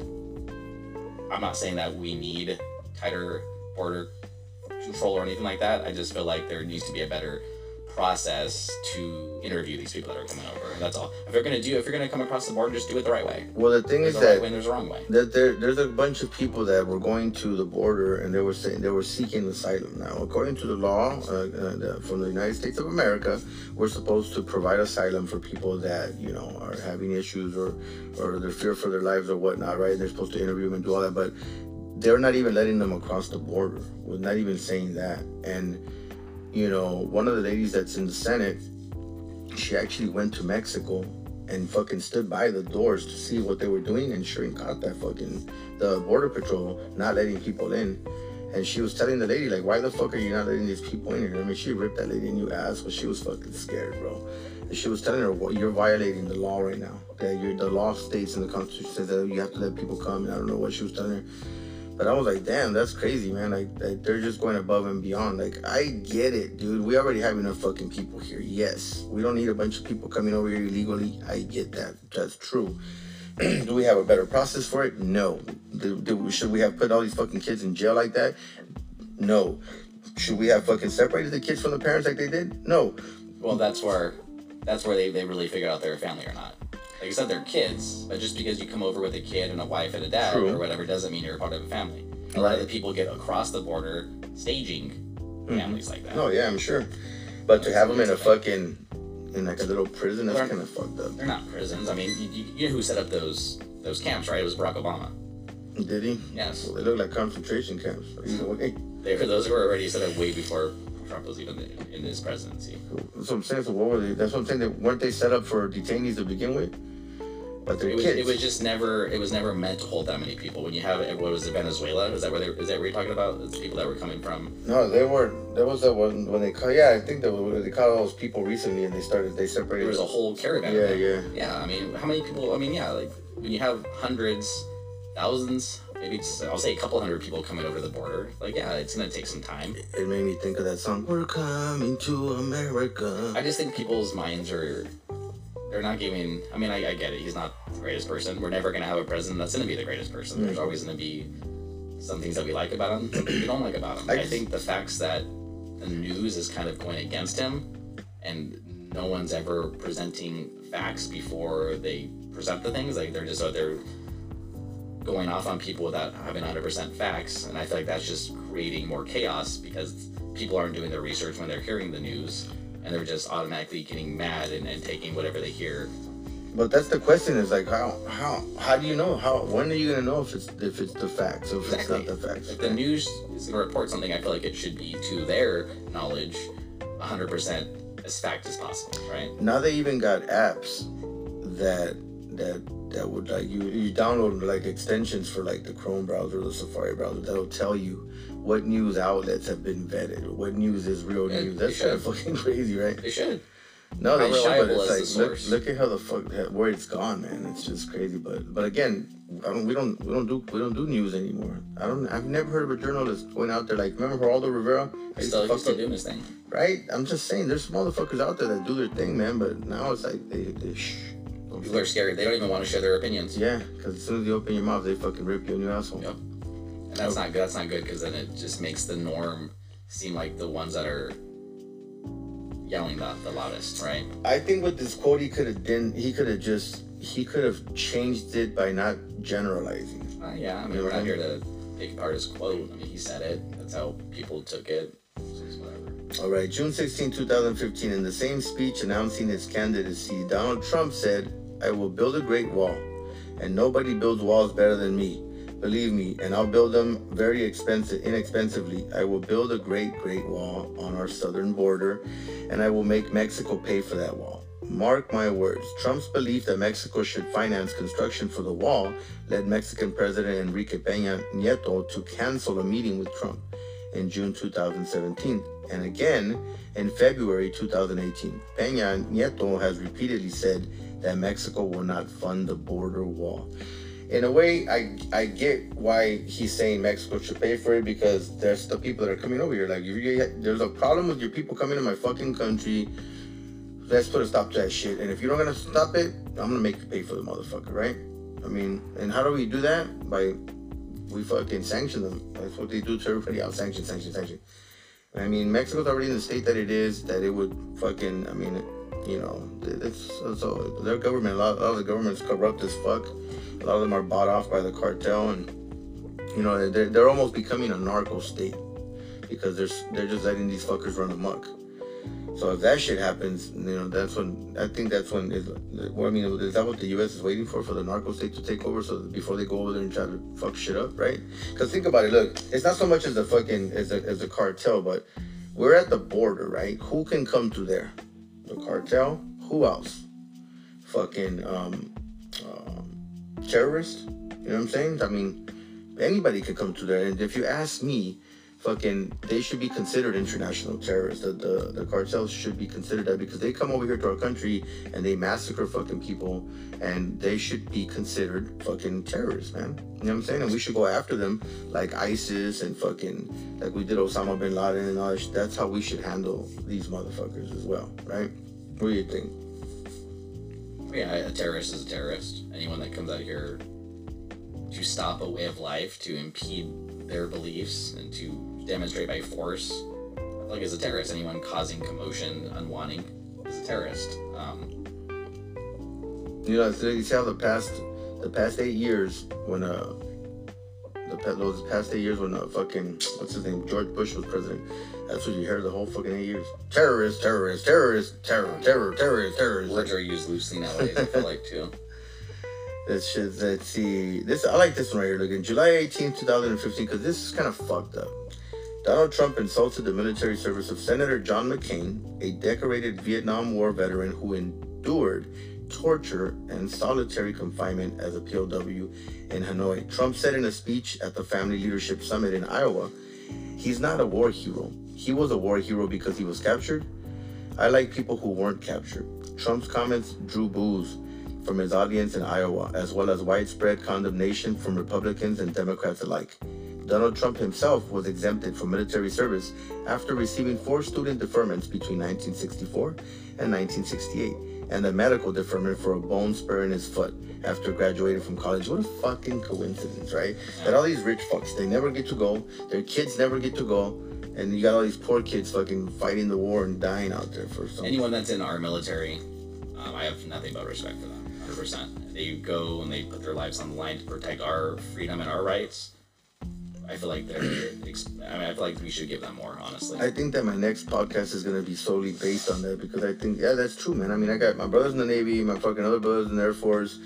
[SPEAKER 3] I'm not saying that we need tighter border control or anything like that. I just feel like there needs to be a better process to interview these people that are coming over. That's all. If you're gonna do, if you're gonna come across the border, just do it the right way.
[SPEAKER 2] Well, the thing
[SPEAKER 3] There's
[SPEAKER 2] is
[SPEAKER 3] a right
[SPEAKER 2] that
[SPEAKER 3] way there's a wrong way.
[SPEAKER 2] that there, there's a bunch of people that were going to the border and they were saying they were seeking asylum. Now, according to the law uh, uh, from the United States of America, we're supposed to provide asylum for people that you know are having issues or or they're fear for their lives or whatnot. Right? They're supposed to interview them and do all that, but they're not even letting them across the border. We're not even saying that. And you know, one of the ladies that's in the Senate, she actually went to Mexico and fucking stood by the doors to see what they were doing and sure caught that fucking the border patrol not letting people in. And she was telling the lady, like, why the fuck are you not letting these people in here? I mean, she ripped that lady a new ass, but she was fucking scared, bro. And she was telling her, well, you're violating the law right now. That you're, the law states in the Constitution says that you have to let people come. And I don't know what she was telling her. But I was like, damn, that's crazy, man. Like, like, they're just going above and beyond. Like, I get it, dude. We already have enough fucking people here. Yes, we don't need a bunch of people coming over here illegally. I get that. That's true. do we have a better process for it? No. Do, do, should we have put all these fucking kids in jail like that? No. Should we have fucking separated the kids from the parents like they did? No.
[SPEAKER 3] Well, that's where that's where they, they really figure out they're a family or not. Like I said, they're kids, but just because you come over with a kid and a wife and a dad
[SPEAKER 2] True.
[SPEAKER 3] or whatever doesn't mean you're a part of a family. A lot of the people get across the border staging mm-hmm. families like that.
[SPEAKER 2] No, yeah, I'm sure. But to have them in a fucking, in like a little prison, that's kind of fucked up.
[SPEAKER 3] They're not prisons. I mean, you, you, know who set up those those camps, right? It was Barack Obama.
[SPEAKER 2] Did he?
[SPEAKER 3] Yes,
[SPEAKER 2] Well, they look like concentration camps. Mm-hmm. Way.
[SPEAKER 3] they were, those were already set up way before Trump was even in, his presidency.
[SPEAKER 2] That's what I'm saying. So what were they? That's what I'm saying. They, weren't they set up for detainees to begin with? But
[SPEAKER 3] It was, it was just never it was never meant to hold that many people. When you have what was it Venezuela? Is that where they, is that where you're talking about? It's people that were coming from
[SPEAKER 2] no, they were. There was that one when they caught. Yeah, I think that they caught all those people recently, and they started. They separated.
[SPEAKER 3] there was a whole caravan.
[SPEAKER 2] Yeah, yeah.
[SPEAKER 3] Yeah, I mean, how many people? I mean, yeah, like when you have hundreds, thousands, maybe it's, I'll say a couple hundred people coming over the border. Like, yeah, it's gonna take some time.
[SPEAKER 2] It made me think of that song. We're coming to America.
[SPEAKER 3] I just think people's minds are. They're not giving. I mean, I, I get it. He's not the greatest person. We're never gonna have a president that's gonna be the greatest person. There's mm. always gonna be some things that we like about him, some things we don't like about him.
[SPEAKER 2] I
[SPEAKER 3] I, think the facts that the news is kind of going against him, and no one's ever presenting facts before they present the things. Like they're just oh, out there going off on people without having 100% facts, and I feel like that's just creating more chaos because people aren't doing their research when they're hearing the news, and they're just automatically getting mad and, and taking whatever they hear.
[SPEAKER 2] But that's the question. Is like how how how do you know how when are you gonna know if it's if it's the facts or if
[SPEAKER 3] Exactly.
[SPEAKER 2] it's not the facts?
[SPEAKER 3] If the news is to report something, I feel like it should be to their knowledge 100% as fact as possible, right?
[SPEAKER 2] now they even got apps that that that would like you you download like extensions for like the Chrome browser or the Safari browser that'll tell you what news outlets have been vetted, what news is real
[SPEAKER 3] Yeah,
[SPEAKER 2] news. That's kind of
[SPEAKER 3] should.
[SPEAKER 2] fucking crazy, right?
[SPEAKER 3] They should.
[SPEAKER 2] No, they should, but it's like look, look at how the fuck where it's gone, man. It's just crazy. But but again, I don't, we don't we don't do we don't do news anymore. I don't. I've never heard of a journalist going out there like remember Geraldo Rivera? To
[SPEAKER 3] Still, he's still doing his thing.
[SPEAKER 2] right? I'm just saying, there's motherfuckers out there that do their thing, man. But now it's like they they shh.
[SPEAKER 3] People are scared. They don't even want to share their opinions.
[SPEAKER 2] Yeah, because as soon as you open your mouth, they fucking rip you a new asshole.
[SPEAKER 3] Yep. And that's not good. That's not good because then it just makes the norm seem like the ones that are yelling the, the loudest, right?
[SPEAKER 2] I think with this quote, he could have done. He could have just he could have changed it by not generalizing.
[SPEAKER 3] Uh, yeah, I mean, we're not here to pick his quote. I mean, he said it. That's how people took it.
[SPEAKER 2] All right, June 16, 2015, in the same speech announcing his candidacy, Donald Trump said, I will build a great wall, and nobody builds walls better than me. Believe me, and I'll build them very expensive, inexpensively. I will build a great, great wall on our southern border, and I will make Mexico pay for that wall. Mark my words, Trump's belief that Mexico should finance construction for the wall led Mexican President Enrique Peña Nieto to cancel a meeting with Trump in June 2017 and again in February 2018. Peña Nieto has repeatedly said that Mexico will not fund the border wall. In a way, I I get why he's saying Mexico should pay for it because there's the people that are coming over here. Like, if you, there's a problem with your people coming to my fucking country let's put a stop to that shit. And if you're not gonna stop it, I'm gonna make you pay for the motherfucker, right? I mean, and how do we do that? By we fucking sanction them. That's what they do to everybody else. Sanction, sanction, sanction. I mean, Mexico's already in the state that it is. That it would fucking. I mean, you know, it's so their government. A lot, a lot of the government's corrupt as fuck. A lot of them are bought off by the cartel, and you know, they're, they're almost becoming a narco state because they're they're just letting these fuckers run amok. So if that shit happens, you know, that's when I think that's when is. Well, I mean, is that what the U.S. is waiting for for the narco state to take over? So before they go over there and try to fuck shit up, right? Because think about it. Look, it's not so much as the fucking as a as a cartel, but we're at the border, right? Who can come through there? The cartel. Who else? Fucking um, um terrorists. You know what I'm saying? I mean, anybody could come through there. And if you ask me, fucking they should be considered international terrorists. The, the the cartels should be considered that because they come over here to our country and they massacre fucking people and they should be considered fucking terrorists, man. You know what I'm saying? And we should go after them like ISIS and fucking like we did Osama bin Laden and all that. That's how we should handle these motherfuckers as well, right? What do you think?
[SPEAKER 3] Yeah, a terrorist is a terrorist. Anyone that comes out here to stop a way of life, to impede their beliefs, and to demonstrate by force. Like as a terrorist, anyone causing commotion, unwanting, is a terrorist. Um,
[SPEAKER 2] you know, you see how the past the past eight years when uh the those past eight years when uh, fucking what's his name George Bush was president. That's what you heard the whole fucking eight years. Terrorist, terrorist, terrorist, terror, terror, terrorist, terrorist.
[SPEAKER 3] Words are used loosely nowadays. I feel like too.
[SPEAKER 2] This shit. Let's see. This I like this one right here. Look, in July 18, 2015, because this is kind of fucked up. Donald Trump insulted the military service of Senator John McCain, a decorated Vietnam War veteran who endured torture and solitary confinement as a POW in Hanoi. Trump said in a speech at the Family Leadership Summit in Iowa, he's not a war hero. He was a war hero because he was captured. I like people who weren't captured. Trump's comments drew boos from his audience in Iowa, as well as widespread condemnation from Republicans and Democrats alike. Donald Trump himself was exempted from military service after receiving four student deferments between 1964 and 1968, and a medical deferment for a bone spur in his foot after graduating from college. What a fucking coincidence, right? That all these rich fucks, they never get to go, their kids never get to go, and you got all these poor kids fucking fighting the war and dying out there for something.
[SPEAKER 3] Anyone that's in our military, um, I have nothing but respect for them, 100%. They go and they put their lives on the line to protect our freedom and our rights I feel like they're. I mean, I feel like we should give them more. Honestly,
[SPEAKER 2] I think that my next podcast is gonna be solely based on that because I think yeah, that's true, man. I mean, I got my brothers in the Navy, my fucking other brothers in the Air Force.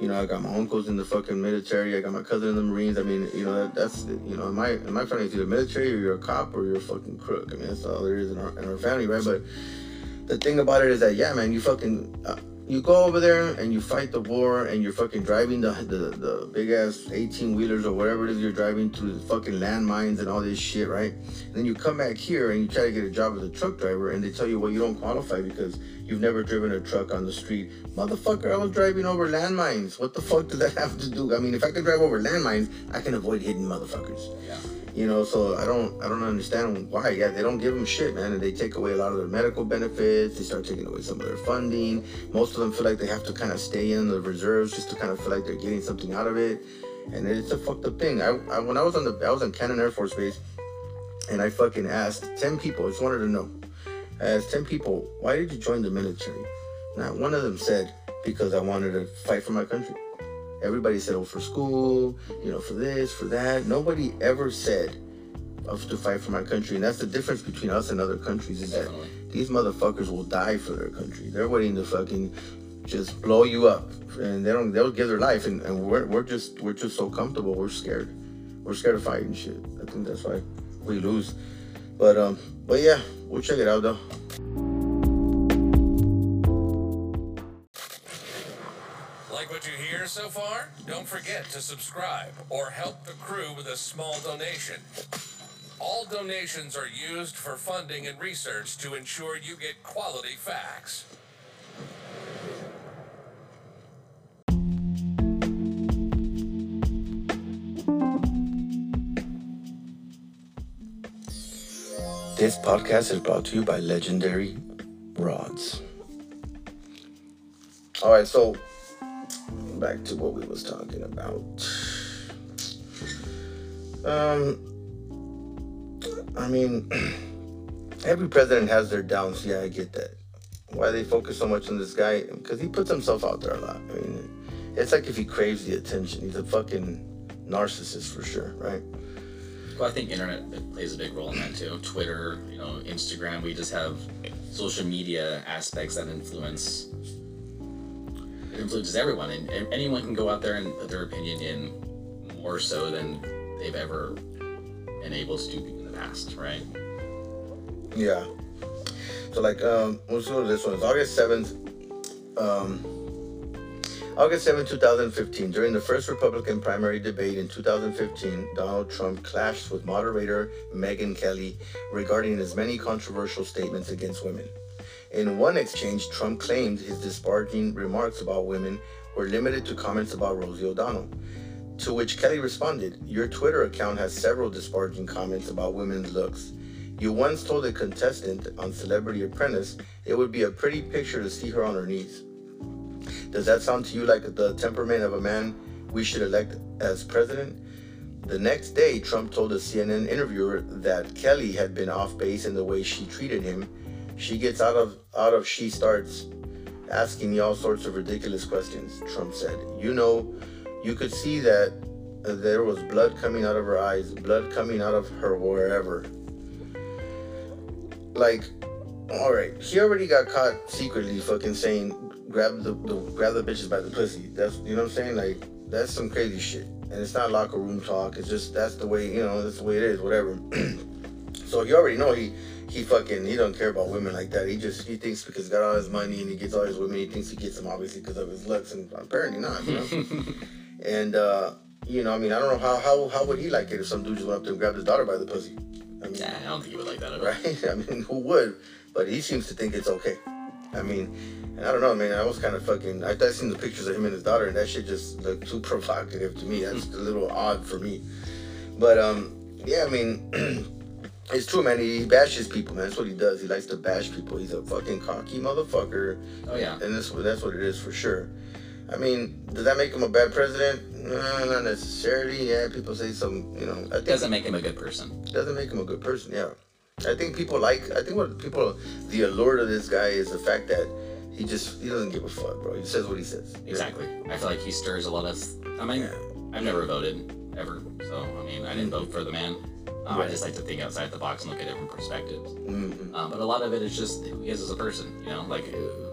[SPEAKER 2] You know, I got my uncles in the fucking military. I got my cousin in the Marines. I mean, you know, that, that's you know, in my in my family, either military or you're a cop or you're a fucking crook. I mean, that's all there is in our in our family, right? But the thing about it is that yeah, man, you fucking. Uh, you go over there and you fight the war and you're fucking driving the the, the big ass 18 wheelers or whatever it is you're driving through the fucking landmines and all this shit, right? And then you come back here and you try to get a job as a truck driver and they tell you, well, you don't qualify because you've never driven a truck on the street. Motherfucker, I was driving over landmines. What the fuck does that have to do? I mean, if I can drive over landmines, I can avoid hitting motherfuckers.
[SPEAKER 3] Yeah.
[SPEAKER 2] You know, so I don't I don't understand why. Yeah, they don't give them shit, man, and they take away a lot of their medical benefits. They start taking away some of their funding. Most of them feel like they have to kind of stay in the reserves just to kind of feel like they're getting something out of it, and it's a fucked up thing. I, I when I was on the I was on Cannon Air Force Base, and I fucking asked ten people. I just wanted to know. I asked ten people, why did you join the military? Not one of them said because I wanted to fight for my country. Everybody said, oh, for school, you know, for this, for that. Nobody ever said, of to fight for my country. And that's the difference between us and other countries is
[SPEAKER 3] Definitely.
[SPEAKER 2] that these motherfuckers will die for their country. They're waiting to fucking just blow you up. And they don't they'll give their life and, and we're we're just we're just so comfortable, we're scared. We're scared of fighting shit. I think that's why we lose. But um but yeah, we'll check it out though.
[SPEAKER 1] Like what you hear so far? Don't forget to subscribe or help the crew with a small donation. All donations are used for funding and research to ensure you get quality facts.
[SPEAKER 2] This podcast is brought to you by Legendary Rods. All right, so back to what we was talking about. Um, I mean, every president has their downs. Yeah, I get that. Why they focus so much on this guy? Because he puts himself out there a lot. I mean, it's like if he craves the attention. He's a fucking narcissist for sure, right?
[SPEAKER 3] Well, I think internet plays a big role in that too. Twitter, you know, Instagram. We just have social media aspects that influence. It influences everyone, and anyone can go out there and put their opinion in more so than they've ever been able to do in the past, right?
[SPEAKER 2] Yeah. So like um let's go to this one. August seventh. Um August 7, 2015. During the first Republican primary debate in 2015, Donald Trump clashed with moderator Megyn Kelly regarding his many controversial statements against women. In one exchange, Trump claimed his disparaging remarks about women were limited to comments about Rosie O'Donnell. To which Kelly responded, Your Twitter account has several disparaging comments about women's looks. You once told a contestant on Celebrity Apprentice it would be a pretty picture to see her on her knees. Does that sound to you like the temperament of a man we should elect as president? The next day, Trump told a CNN interviewer that Kelly had been off base in the way she treated him. She gets out of out of she starts asking me all sorts of ridiculous questions, Trump said. You know, you could see that there was blood coming out of her eyes, blood coming out of her wherever. Like, all right, he already got caught secretly fucking saying grab the, the grab the bitches by the pussy. That's you know what I'm saying? Like that's some crazy shit. And it's not locker room talk. It's just that's the way you know that's the way it is. Whatever. so you already know he he fucking he don't care about women like that. He just he thinks because he got all his money and he gets all his women, he thinks he gets them obviously because of his looks, and apparently not. You know. and uh, you know, I mean, I don't know how how how would he like it if some dude just went up to him and grabbed his daughter by the pussy. I mean,
[SPEAKER 3] Yeah, I don't think he would like that at all.
[SPEAKER 2] right? I mean, who would? But he seems to think it's okay. I mean, I don't know, man. I was kind of fucking. I, I seen the pictures of him and his daughter, and that shit just looked too provocative to me. That's a little odd for me. But um, yeah, I mean, it's true, man. He bashes people, man. That's what he does. He likes to bash people. He's a fucking cocky motherfucker,
[SPEAKER 3] Oh yeah.
[SPEAKER 2] and that's what that's what it is for sure. I mean, does that make him a bad president? No, not necessarily. Yeah, people say some, you know. I think
[SPEAKER 3] Doesn't make him a good person.
[SPEAKER 2] doesn't make him a good person. Yeah, I think people like. I think what people the allure to this guy is the fact that he just he doesn't give a fuck, bro. He says what he says.
[SPEAKER 3] Exactly. I feel like he stirs a lot of. I mean, I've never voted ever, so I mean, I didn't vote for the man. Uh, I just like to think outside the box and look at different perspectives.
[SPEAKER 2] Mhm.
[SPEAKER 3] Um, but a lot of it is just who he is as a person. You know, like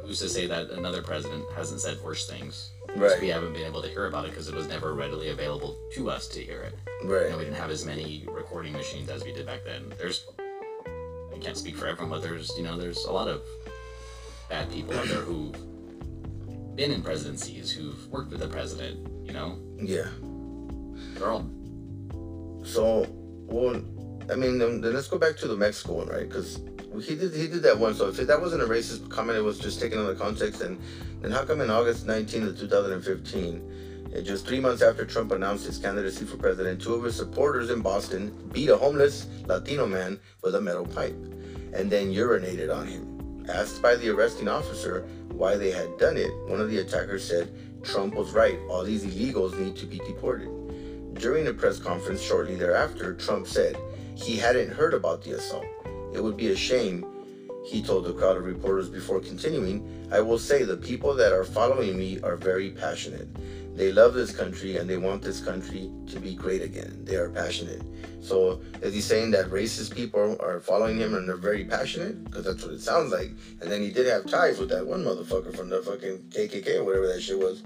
[SPEAKER 3] who's to say that another president hasn't said worse things?
[SPEAKER 2] Right.
[SPEAKER 3] We haven't been able to hear about it because it was never readily available to us to hear it. You know,
[SPEAKER 2] Right.
[SPEAKER 3] we didn't have as many recording machines as we did back then. There's, I can't speak for everyone, but there's, you know, there's a lot of bad people out there who've been in presidencies, who've worked with the president. You know,
[SPEAKER 2] Yeah.
[SPEAKER 3] they're all
[SPEAKER 2] So, well, I mean, then, then let's go back to the Mexico one, right? Because he did he did that one. So if that wasn't a racist comment, it was just taken out of context. And then how come in August 19th of 2015, and eh, just three months after Trump announced his candidacy for president, two of his supporters in Boston beat a homeless Latino man with a metal pipe, and then urinated on him. Asked by the arresting officer why they had done it, one of the attackers said, "Trump was right. All these illegals need to be deported." During a press conference shortly thereafter, Trump said he hadn't heard about the assault. It would be a shame. He told a crowd of reporters before continuing, I will say the people that are following me are very passionate. They love this country and they want this country to be great again. They are passionate. So is he saying that racist people are following him and they're very passionate? Because that's what it sounds like. And then he did have ties with that one motherfucker from the fucking KKK or whatever that shit was.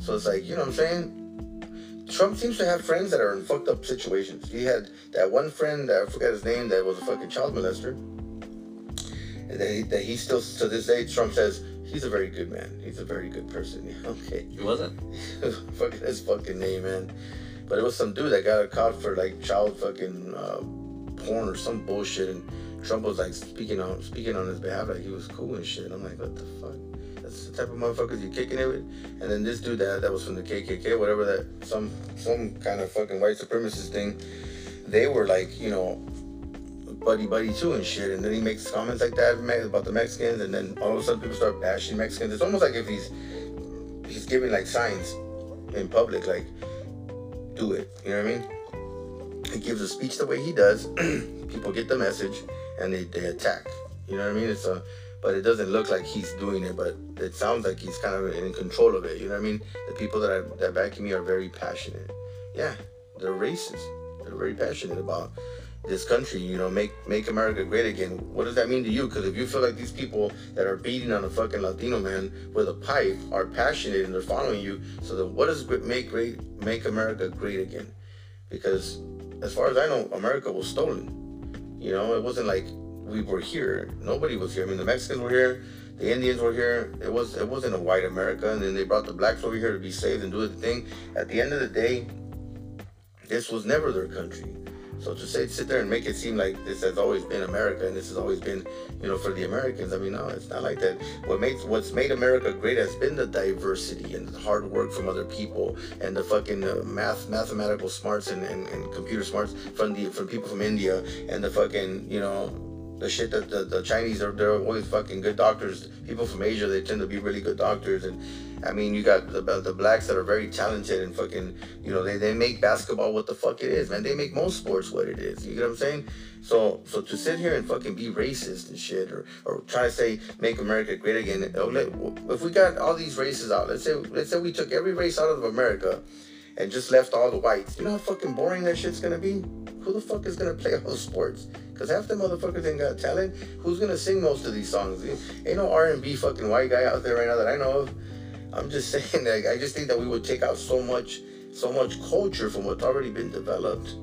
[SPEAKER 2] So it's like, you know what I'm saying? Trump seems to have friends that are in fucked up situations. He had that one friend, I forget his name, that was a fucking child molester. And that he, that he still, to this day, Trump says, he's a very good man. He's a very good person. okay.
[SPEAKER 3] Who was it?
[SPEAKER 2] fucking his fucking name, man. But it was some dude that got caught for like child fucking uh, porn or some bullshit, and Trump was like speaking on speaking on his behalf, like he was cool and shit. I'm like, what the fuck? That's the type of motherfuckers you're kicking it with. And then this dude that that was from the KKK, whatever that some some kind of fucking white supremacist thing, they were like, you know, buddy buddy too and shit. And then he makes comments like that about the Mexicans, and then all of a sudden people start bashing Mexicans. It's almost like if he's he's giving like signs in public, like do it. You know what I mean? He gives a speech the way he does. people get the message and they, they attack. You know what I mean? It's a but it doesn't look like he's doing it, but it sounds like he's kind of in control of it. You know what I mean? The people that are that backing me are very passionate. Yeah, they're racist. They're very passionate about this country. You know, make make America great again. What does that mean to you? Because if you feel like these people that are beating on a fucking Latino man with a pipe are passionate and they're following you, so then what does make great make America great again? Because as far as I know, America was stolen. You know, it wasn't like we were here. Nobody was here. I mean, the Mexicans were here. The Indians were here. It was it wasn't a white America, and then they brought the blacks over here to be saved and do the thing. At the end of the day, this was never their country. So to say, sit there and make it seem like this has always been America and this has always been, you know, for the Americans. I mean, no, it's not like that. What makes what's made America great has been the diversity and the hard work from other people and the fucking uh, math, mathematical smarts and, and, and computer smarts from the from people from India and the fucking, you know, the shit that the, the Chinese are they're always fucking good doctors. People from Asia they tend to be really good doctors and I mean you got the the blacks that are very talented and fucking you know they, they make basketball what the fuck it is man they make most sports what it is you get what I'm saying so so to sit here and fucking be racist and shit or or try to say make America great again oh, if we got all these races out let's say let's say we took every race out of America and just left all the whites you know how fucking boring that shit's gonna be who the fuck is gonna play all those sports Cause half the motherfuckers ain't got talent. Who's gonna sing most of these songs? Ain't no R&B fucking white guy out there right now that I know of. I'm just saying that I just think that we would take out so much, so much culture from what's already been developed.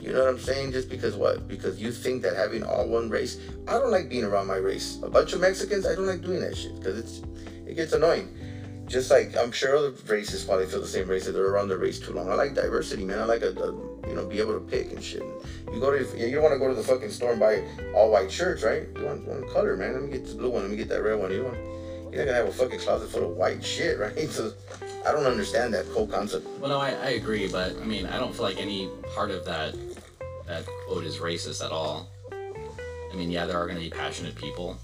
[SPEAKER 2] You know what I'm saying? Just because what? Because you think that having all one race. I don't like being around my race. A bunch of Mexicans, I don't like doing that shit because it's it gets annoying. Just like I'm sure other races probably feel the same race that they're around the race too long. I like diversity, man. I like a, a you know, be able to pick and shit. You go to, you don't want to go to the fucking store and buy all white shirts, right? You want one color, man. Let me get the blue one. Let me get that red one. You want, you're not gonna have a fucking closet full of white shit, right? So, I don't understand that whole concept.
[SPEAKER 3] Well, no, I, I agree, but I mean, I don't feel like any part of that that quote is racist at all. I mean, yeah, there are gonna be passionate people,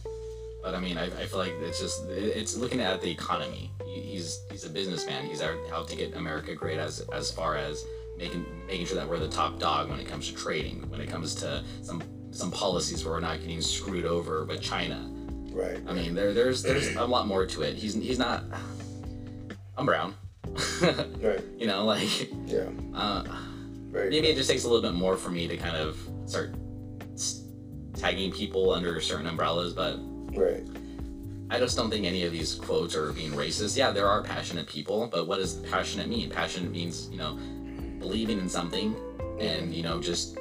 [SPEAKER 3] but I mean, I, I feel like it's just it's looking at the economy. He's he's a businessman. He's out, out to get America great as as far as making making sure that we're the top dog when it comes to trading, when it comes to some some policies where we're not getting screwed over with China.
[SPEAKER 2] Right.
[SPEAKER 3] I mean, there there's there's a lot more to it. He's he's not. I'm brown.
[SPEAKER 2] right.
[SPEAKER 3] You know, like.
[SPEAKER 2] Yeah.
[SPEAKER 3] Uh, right. Maybe it just takes a little bit more for me to kind of start tagging people under certain umbrellas, but.
[SPEAKER 2] Right.
[SPEAKER 3] I just don't think any of these quotes are being racist. Yeah, there are passionate people, but what does passionate mean? Passionate means, you know, believing in something and you know just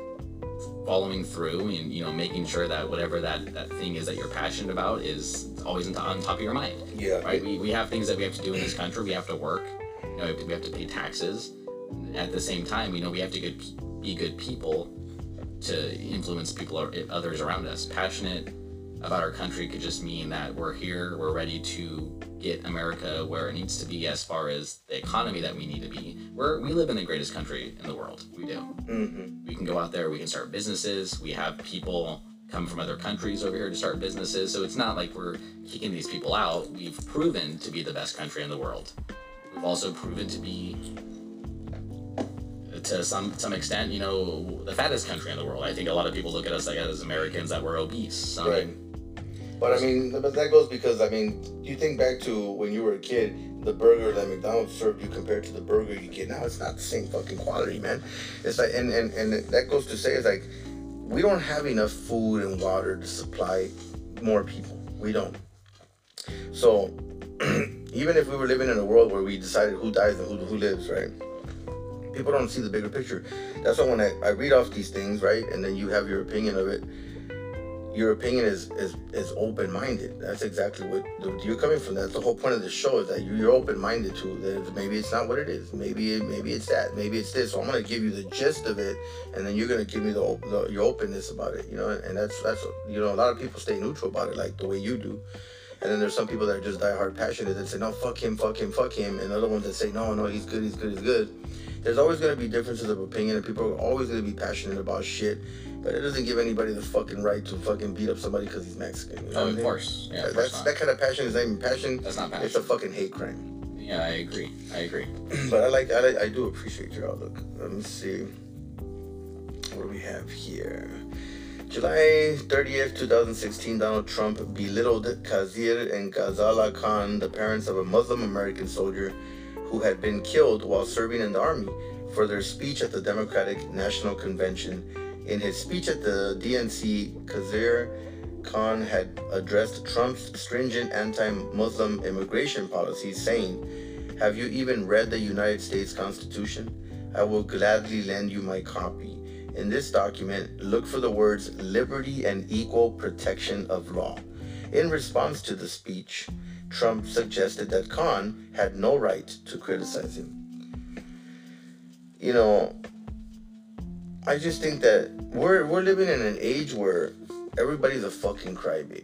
[SPEAKER 3] following through and you know making sure that whatever that that thing is that you're passionate about is always on top of your mind.
[SPEAKER 2] Yeah.
[SPEAKER 3] Right? We, we have things that we have to do in this country. We have to work. You know we have to pay taxes. At the same time you know we have to good, be good people to influence people or others around us. Passionate about our country could just mean that we're here we're ready to get America where it needs to be as far as the economy that we need to be. We're, we live in the greatest country in the world. We do.
[SPEAKER 2] Mm-hmm.
[SPEAKER 3] We can go out there, we can start businesses. We have people come from other countries over here to start businesses. So it's not like we're kicking these people out. We've proven to be the best country in the world. We've also proven to be to some some extent, you know, the fattest country in the world. I think a lot of people look at us like as Americans that we're obese.
[SPEAKER 2] Right. But I mean, but that goes because I mean, you think back to when you were a kid, the burger that McDonald's served you compared to the burger you get now, it's not the same fucking quality, man. It's like, and and and that goes to say, it's like, we don't have enough food and water to supply more people. We don't. So, even if we were living in a world where we decided who dies and who, who lives, right? People don't see the bigger picture. That's why when I, I read off these things, right, and then you have your opinion of it, your opinion is is, is open minded. That's exactly what you're coming from. That's the whole point of the show is that you're open minded to that. Maybe it's not what it is. Maybe maybe it's that. Maybe it's this. So I'm gonna give you the gist of it, and then you're gonna give me the, the your openness about it. You know, and that's that's you know a lot of people stay neutral about it, like the way you do. And then there's some people that are just diehard passionate that say, no, fuck him, fuck him, fuck him. And other ones that say, no, no, he's good, he's good, he's good. There's always going to be differences of opinion, and people are always going to be passionate about shit. But it doesn't give anybody the fucking right to fucking beat up somebody because he's Mexican. You know
[SPEAKER 3] oh, of course. Yeah, of
[SPEAKER 2] that's,
[SPEAKER 3] course
[SPEAKER 2] that kind of passion is not even passion.
[SPEAKER 3] That's not passion.
[SPEAKER 2] It's a fucking hate crime.
[SPEAKER 3] Yeah, I agree. I agree.
[SPEAKER 2] but I like, I like, I do appreciate your outlook. Let me see. What do we have here? July 30th, 2016, Donald Trump belittled Khizr and Ghazala Khan, the parents of a Muslim American soldier who had been killed while serving in the army, for their speech at the Democratic National Convention. In his speech at the DNC, Khizr Khan had addressed Trump's stringent anti Muslim immigration policies, saying, Have you even read the United States Constitution? I will gladly lend you my copy. In this document, look for the words liberty and equal protection of law. In response to the speech, Trump suggested that Khan had no right to criticize him. You know, I just think that we're we're living in an age where everybody's a fucking crybaby.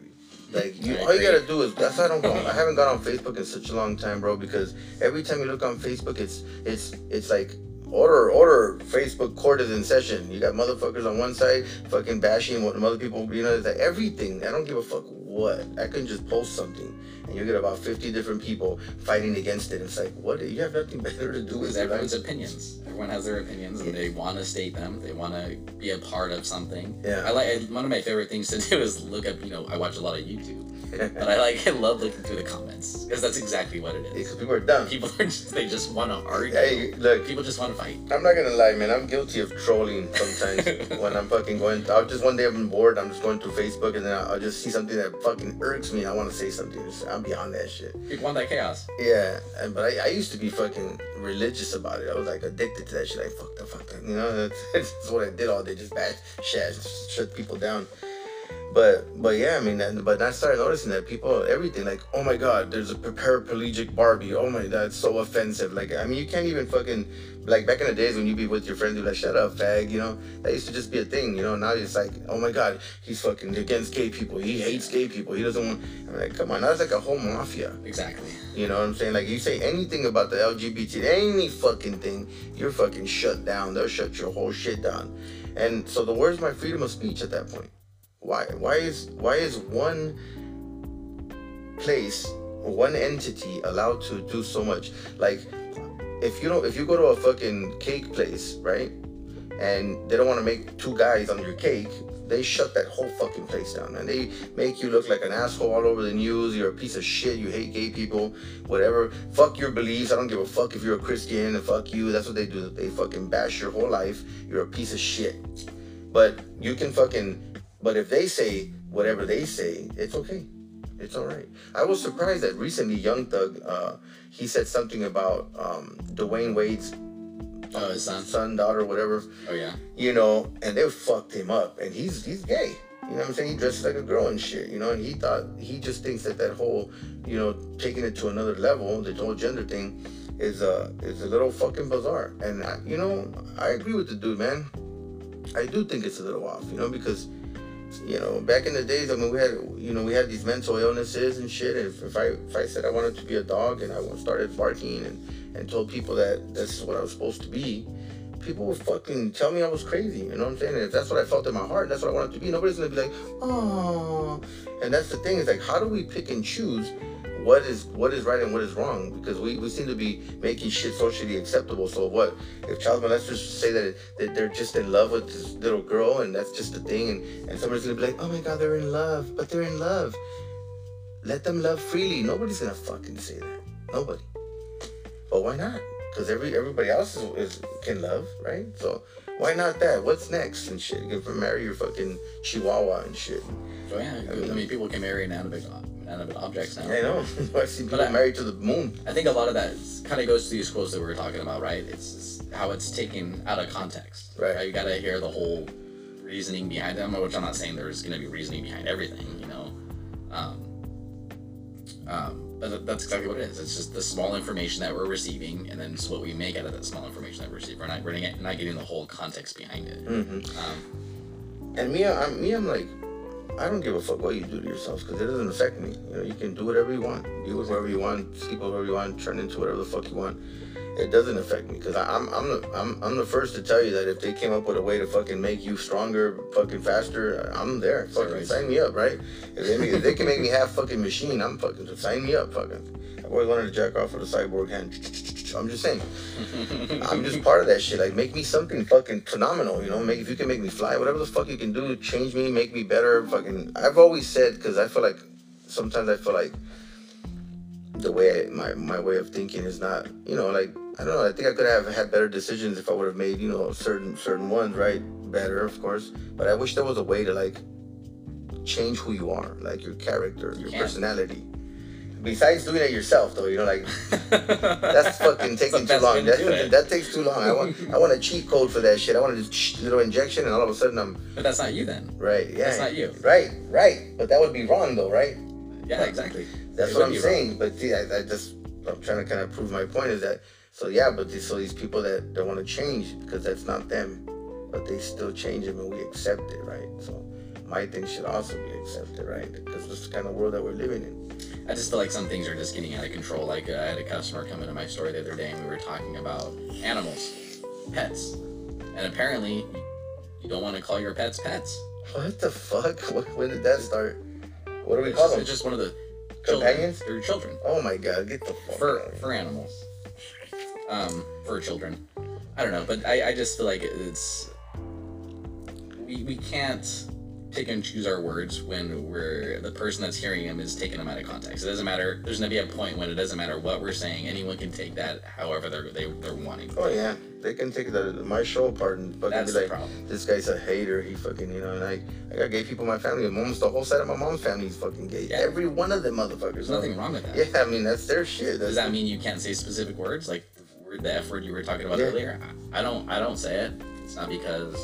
[SPEAKER 2] Like you, all you gotta do is that's why I don't go. I haven't gone on Facebook in such a long time, bro. Because every time you look on Facebook, it's it's it's like order order Facebook court is in session. You got motherfuckers on one side fucking bashing what other people. You know, it's like everything. I don't give a fuck what. I can just post something and you get about 50 different people fighting against it. It's like, what? You have nothing better to do with
[SPEAKER 3] everyone's opinions. Everyone has their opinions and yeah. they want to state them. They want to be a part of something.
[SPEAKER 2] Yeah.
[SPEAKER 3] I like one of my favorite things to do is look up. You know, I watch a lot of YouTube but I like I love looking through the comments because that's exactly what it is.
[SPEAKER 2] Because people are dumb.
[SPEAKER 3] People are just they just want to argue.
[SPEAKER 2] Hey, look,
[SPEAKER 3] people just want to fight.
[SPEAKER 2] I'm not gonna lie, man. I'm guilty of trolling sometimes when I'm fucking going. I'll just one day I'm bored. I'm just going through Facebook and then I'll, just see something that fucking irks me. I want to say something. I'm beyond that shit.
[SPEAKER 3] People want that chaos.
[SPEAKER 2] Yeah, and but I, I used to be fucking religious about it. I was like addicted to that shit. Like fuck the fuck that. You know, that's, that's what I did all day. Just bash, shit, shut people down. But but yeah, I mean, that, but I started noticing that people, everything, like, oh my god, there's a paraplegic Barbie. Oh my, that's so offensive. Like, I mean, you can't even fucking like back in the days when you be with your friends, you're like, shut up, fag. You know, that used to just be a thing. You know, now it's like, oh my god, he's fucking against gay people. He hates gay people. He doesn't want. I'm like, come on, that's like a whole mafia.
[SPEAKER 3] Exactly.
[SPEAKER 2] You know what I'm saying? Like, you say anything about the LGBT, any fucking thing, you're fucking shut down. They'll shut your whole shit down. And so, the where's my freedom of speech at that point? Why why is why is one place, one entity allowed to do so much? Like if you don't if you go to a fucking cake place, right? And they don't want to make two guys on your cake, they shut that whole fucking place down and they make you look like an asshole all over the news you're a piece of shit you hate gay people whatever fuck your beliefs i don't give a fuck if you're a christian and fuck you that's what they do they fucking bash your whole life you're a piece of shit but you can fucking but if they say whatever they say, it's okay. It's all right. I was surprised that recently Young Thug, uh, he said something about um, Dwyane Wade's
[SPEAKER 3] oh, son,
[SPEAKER 2] son, daughter, whatever.
[SPEAKER 3] Oh yeah.
[SPEAKER 2] You know, and they fucked him up, and he's he's gay. You know what I'm saying? He dresses like a girl and shit. You know, and he thought he just thinks that that whole, you know, taking it to another level, the whole gender thing, is uh is a little fucking bizarre. And I, you know, I agree with the dude, man. I do think it's a little off. You know, because you know, back in the days, I mean, we had, you know, we had these mental illnesses and shit. If, if I if I said I wanted to be a dog and I started barking and and told people that this is what I was supposed to be, people would fucking tell me I was crazy. You know what I'm saying? And if that's what I felt in my heart, that's what I wanted to be. Nobody's gonna be like, oh. And that's the thing is like, how do we pick and choose what is what is right and what is wrong because we, we seem to be making shit socially acceptable. So what if child molesters say that that they're just in love with this little girl and that's just the thing and, and somebody's gonna be like, oh my god, they're in love, but they're in love. Let them love freely. Nobody's gonna fucking say that. Nobody. But why not? Because every everybody else is, is can love, right? So why not that? What's next and shit? You can marry your fucking chihuahua and shit.
[SPEAKER 3] So yeah, I mean, people can marry inanimate inanimate objects now.
[SPEAKER 2] I know. I see people
[SPEAKER 3] But I-
[SPEAKER 2] married to the moon.
[SPEAKER 3] I think a lot of that kind of goes to these quotes that we were talking about, right? It's, it's how it's taken out of context.
[SPEAKER 2] Right.
[SPEAKER 3] You got to hear the whole reasoning behind them, which I'm not saying there's going to be reasoning behind everything, you know. Um, um, that's exactly what it is. It's just the small information that we're receiving, and then it's what we make out of that small information that we receive. We're not, we're not getting the whole context behind it.
[SPEAKER 2] Mm-hmm.
[SPEAKER 3] Um,
[SPEAKER 2] And me, I'm me. I'm like, I don't give a fuck what you do to yourselves because it doesn't affect me. You know, you can do whatever you want, be with whoever you want, sleep with whoever you want, turn into whatever the fuck you want. It doesn't affect me because I'm I'm the I'm, I'm the first to tell you that if they came up with a way to fucking make you stronger, fucking faster, I'm there. Fucking
[SPEAKER 3] right.
[SPEAKER 2] sign me up, right? If they, make, if they can make me half fucking machine, I'm fucking sign me up, fucking. I've always wanted to jack off with a cyborg hand. I'm just saying. I'm just part of that shit. Like, make me something fucking phenomenal. You know, make if you can make me fly, whatever the fuck you can do, change me, make me better. Fucking. I've always said because I feel like sometimes I feel like the way I, my my way of thinking is not. You know, like I don't know. I think I could have had better decisions if I would have made you know certain certain ones right better, of course. But I wish there was a way to like change who you are, like your character, your
[SPEAKER 3] can.
[SPEAKER 2] personality. Besides doing it yourself, though, you know, like that's fucking taking too long. That, that takes too long. I want I want a cheat code for that shit. I want a sh- little injection, and all of a sudden I'm
[SPEAKER 3] but that's not you then.
[SPEAKER 2] right. Yeah,
[SPEAKER 3] That's not you.
[SPEAKER 2] Right, right. But that would be wrong, though, right?
[SPEAKER 3] Yeah, exactly.
[SPEAKER 2] That's what I'm
[SPEAKER 3] be wrong.
[SPEAKER 2] saying. But see, I, I just I'm trying to kind of prove my point is that so yeah, but these, so these people that don't want to change because that's not them, but they still change them and we accept it, right? So my thing should also be accepted, right? Because this is the kind of world that we're living in.
[SPEAKER 3] I just feel like some things are just getting out of control. Like uh, I had a customer come into my store the other day, and we were talking about animals, pets, and apparently you don't want to call your pets pets.
[SPEAKER 2] What the fuck? When- When did that start? What do we
[SPEAKER 3] It's
[SPEAKER 2] call
[SPEAKER 3] just,
[SPEAKER 2] them?
[SPEAKER 3] it's just one of the
[SPEAKER 2] Companions?
[SPEAKER 3] Children. They're children.
[SPEAKER 2] Oh my god, get the fuck
[SPEAKER 3] for
[SPEAKER 2] out of here.
[SPEAKER 3] for animals um for children i don't know but i i just feel like it's we we can't pick and choose our words when we're the person that's hearing them is taking them out of context it doesn't matter there's gonna be a point when it doesn't matter what we're saying anyone can take that however they're they, they're wanting
[SPEAKER 2] Oh yeah, they can take the my show apart and fucking
[SPEAKER 3] That's
[SPEAKER 2] be like,
[SPEAKER 3] problem.
[SPEAKER 2] this guy's a hater. He fucking, you know, and I, I got gay people in my family. Almost the whole side of my mom's family is fucking gay.
[SPEAKER 3] Yeah.
[SPEAKER 2] Every one of them motherfuckers.
[SPEAKER 3] there's nothing wrong with that
[SPEAKER 2] Yeah, I mean that's their shit. That's
[SPEAKER 3] does that mean you can't say specific words like the word the f word you were talking about
[SPEAKER 2] Yeah.
[SPEAKER 3] earlier I, I don't i don't say it it's not because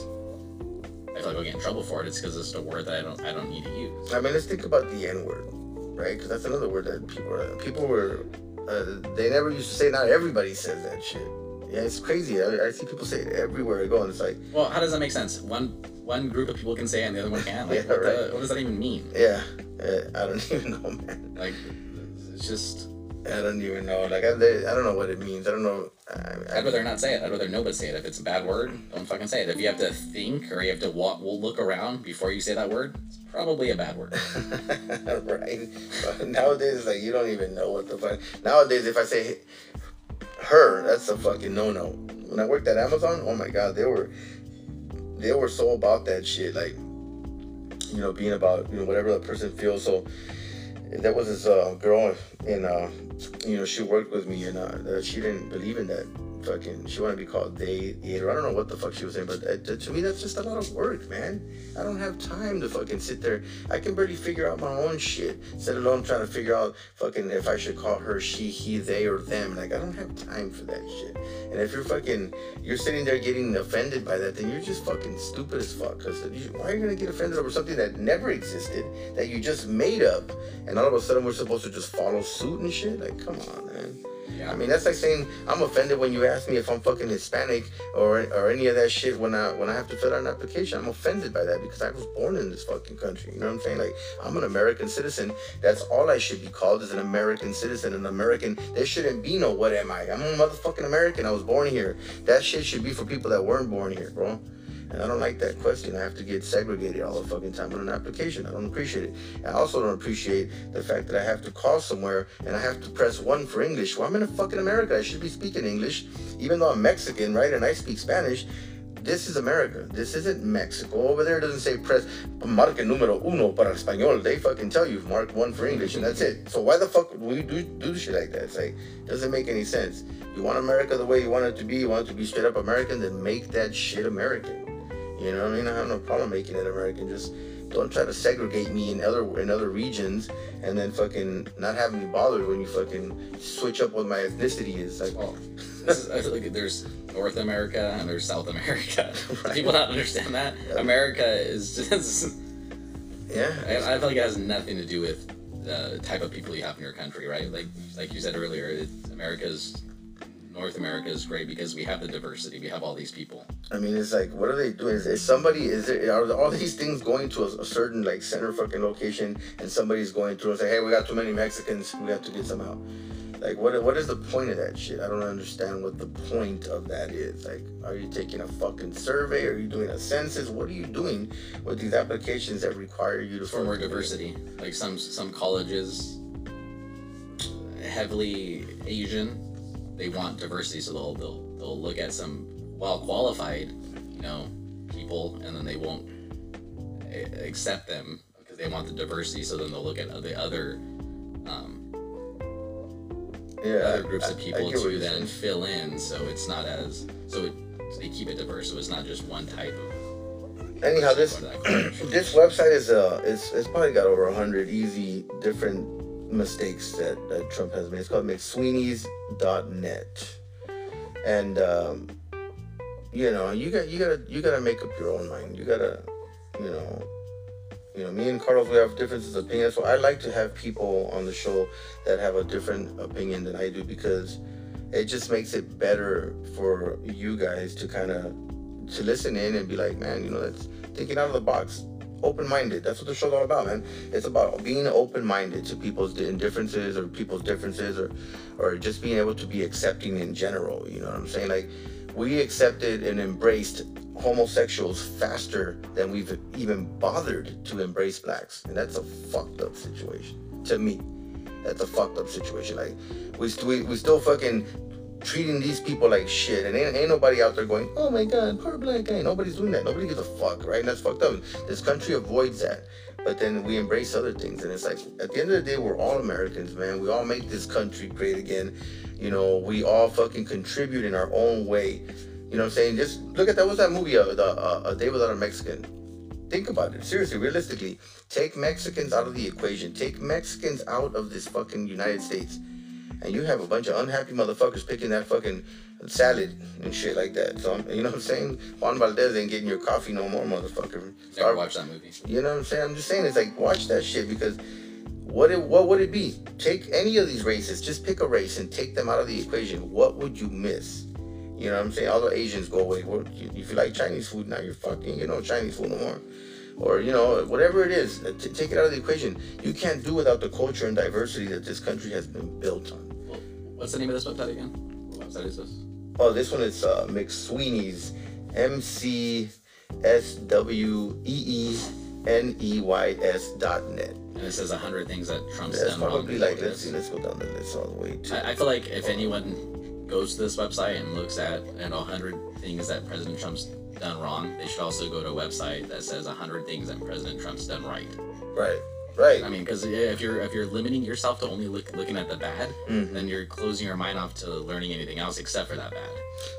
[SPEAKER 3] i feel like i'll get in trouble for it it's because it's a word that i don't i don't need to use
[SPEAKER 2] I mean, let's think about the N word, right? Because that's another word that people are, people were, uh, they never used to say. Not everybody says that shit. Yeah, it's crazy. I, I see people say it everywhere I go, and it's like,
[SPEAKER 3] Well, how does that make sense? One one group of people can say it and the other one can't. Like,
[SPEAKER 2] Yeah,
[SPEAKER 3] what, the, what does that even mean?
[SPEAKER 2] yeah, I don't even know, man.
[SPEAKER 3] Like, it's just.
[SPEAKER 2] I don't even know. Like, I, I don't know what it means. I don't know. I,
[SPEAKER 3] I'd rather not say it. I'd rather nobody say it. If it's a bad word, don't fucking say it. If you have to think or you have to walk, we'll look around before you say that word, it's probably a bad word.
[SPEAKER 2] right? But nowadays, it's like you don't even know what the fuck. Nowadays, if I say her, that's a fucking no no. When I worked at Amazon, oh my god, they were they were so about that shit, like you know, being about you know whatever the person feels. So there was this uh, girl, and uh, you know, she worked with me, and uh, she didn't believe in that. Fucking, she wanted to be called they, or I don't know what the fuck she was saying, but uh, to- me, that's just a lot of work, man. I don't have time to fucking sit there. I can barely figure out my own shit, let alone trying to figure out fucking if I should call her she, he, they, or them. Like, I don't have time for that shit. And if you're fucking, you're sitting there getting offended by that, then you're just fucking stupid as fuck. Because why are you gonna get offended over something that never existed, that you just made up, and all of a sudden we're supposed to just follow suit and shit? Like, come on, man.
[SPEAKER 3] Yeah.
[SPEAKER 2] I mean, that's like saying I'm offended when you ask me if I'm fucking Hispanic or or any of that shit when I when I have to fill out an application. I'm offended by that because I was born in this fucking country. You know what I'm saying? Like I'm an American citizen. That's all I should be called is an American citizen. An American. There shouldn't be no what am I? I'm a motherfucking American. I was born here. That shit should be for people that weren't born here, bro. And I don't like that question. I have to get segregated all the fucking time on an application. I don't appreciate it. I also don't appreciate the fact that I have to call somewhere and I have to press one for English. Well, I'm in a fucking America. I should be speaking English, even though I'm Mexican, right? And I speak Spanish. This is America. This isn't Mexico. Over there it doesn't say press marque número uno para español. They fucking tell you mark one for English and that's it. So why the fuck do we do, do shit like that? It's like, doesn't make any sense. You want America the way you want it to be, you want it to be straight up American, then make that shit American. You know what I mean? I have no problem making it American. Just don't try to segregate me in other in other regions and then fucking not have me bothered when you fucking switch up what my ethnicity is. Like,
[SPEAKER 3] Well, this is, I feel like there's North America and there's South America.
[SPEAKER 2] Right.
[SPEAKER 3] People don't understand that. America is just.
[SPEAKER 2] yeah,
[SPEAKER 3] I, I feel like it has nothing to do with the type of people you have in your country, right? Like like you said earlier, it, America's North America is great because we have the diversity. We have all these people.
[SPEAKER 2] I mean, it's like, what are they doing? Is, is somebody, is it, are all these things going to a, a certain like center fucking location and somebody's going through and say, hey, we got too many Mexicans, we have to get some out? Like, what, what is the point of that shit? I don't understand what the point of that is. Like, are you taking a fucking survey? Are you doing a census? What are you doing with these applications that require you to
[SPEAKER 3] for more diversity. Like some some colleges, heavily Asian, they want diversity, so they'll they'll they'll look at some well qualified, you know, people, and then they won't accept them because they want the diversity. So then they'll look at the other um,
[SPEAKER 2] Yeah,
[SPEAKER 3] other groups of
[SPEAKER 2] I- I
[SPEAKER 3] people to then fill in, so it's not as so it, so they keep it diverse. So it's not just one type of.
[SPEAKER 2] Anyhow, this
[SPEAKER 3] Going to that college.
[SPEAKER 2] this website is uh it's it's probably got over a hundred easy different mistakes that, that Trump has made. It's called McSweeney's.net. And um you know, you got you gotta you gotta make up your own mind. You gotta you know you know, me and Carlos we have differences of opinion. So I like to have people on the show that have a different opinion than I do because it just makes it better for you guys to kind of to listen in and be like, man, you know, that's thinking out of the box, open-minded. That's what the show's all about, man. It's about being open-minded to people's di- differences or people's differences, or or just being able to be accepting in general. You know what I'm saying? Like we accepted and embraced homosexuals faster than we've even bothered to embrace blacks, and that's a fucked up situation to me. That's a fucked up situation. Like we st- we, we still fucking treating these people like shit, and ain't, ain't nobody out there going, "Oh my god, poor black guy." Nobody's doing that. Nobody gives a fuck, right? And that's fucked up. This country avoids that, but then we embrace other things, and it's like at the end of the day, we're all Americans, man. We all make this country great again. You know, we all fucking contribute in our own way. You know what I'm saying? Just look at that. What's that movie? Uh, the uh, A Day Without a Mexican. Think about it. Seriously, realistically, take Mexicans out of the equation. Take Mexicans out of this fucking United States and you have a bunch of unhappy motherfuckers picking that fucking salad and shit like that. So you know what I'm saying? Juan Valdez ain't getting your coffee no more, motherfucker.
[SPEAKER 3] Never watched that movie.
[SPEAKER 2] You know what I'm saying? I'm just saying it's like watch that shit because what it, what would it be? Take any of these races, just pick a race and take them out of the equation. What would you miss? You know what I'm saying? All the Asians go away. Well, if you like Chinese food, now you're fucking, you know, Chinese food no more. Or, you know, whatever it is, t- take it out of the equation. You can't do without the culture and diversity that this country has been built on.
[SPEAKER 3] Well, what's the name of this website again? What website is this?
[SPEAKER 2] Oh, this one is uh, McSweeney's, M C S W E E N E Y S dot net.
[SPEAKER 3] And it says hundred things that Trump's
[SPEAKER 2] That's
[SPEAKER 3] done wrong.
[SPEAKER 2] probably like, let's see, let's go down the list all the way to.
[SPEAKER 3] I, I feel like if anyone goes to this website and looks at and hundred things that President Trump's done wrong, they should also go to a website that says hundred things that President Trump's done right.
[SPEAKER 2] right, right.
[SPEAKER 3] I mean, because if you're if you're limiting yourself to only look, looking at the bad,
[SPEAKER 2] Mhm.
[SPEAKER 3] then you're closing your mind off to learning anything else except for that bad.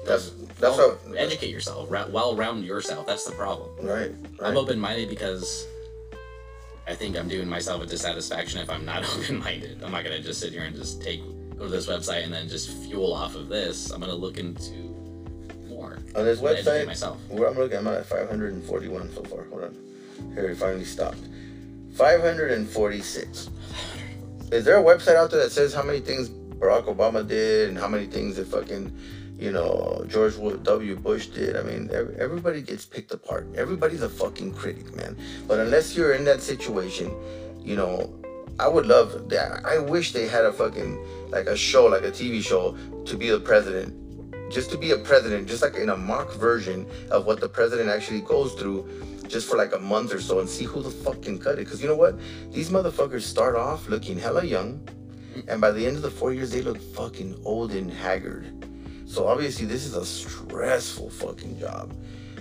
[SPEAKER 2] That's that's
[SPEAKER 3] well, educate yourself, well round yourself. That's the problem.
[SPEAKER 2] Right, right.
[SPEAKER 3] I'm open minded because I think I'm doing myself a dissatisfaction if I'm not open minded. I'm not gonna just sit here and just take go to this website and then just fuel off of this. I'm gonna look into more.
[SPEAKER 2] On this website,
[SPEAKER 3] myself.
[SPEAKER 2] where I'm looking, I'm at 541 so far. Hold on. Here, it finally stopped. 546. Is there a website out there that says how many things Barack Obama did and how many things that fucking, you know, George W. Bush did? I mean, everybody gets picked apart. Everybody's a fucking critic, man. But unless you're in that situation, you know, I would love that. I wish they had a fucking, like a show, like a TV show, to be the president just to be a president, just like in a mock version of what the president actually goes through, just for like a month or so, and see who the fuck can cut it. Because you know what? These motherfuckers start off looking hella young, and by the end of the four years, they look fucking old and haggard. So obviously, this is a stressful fucking job.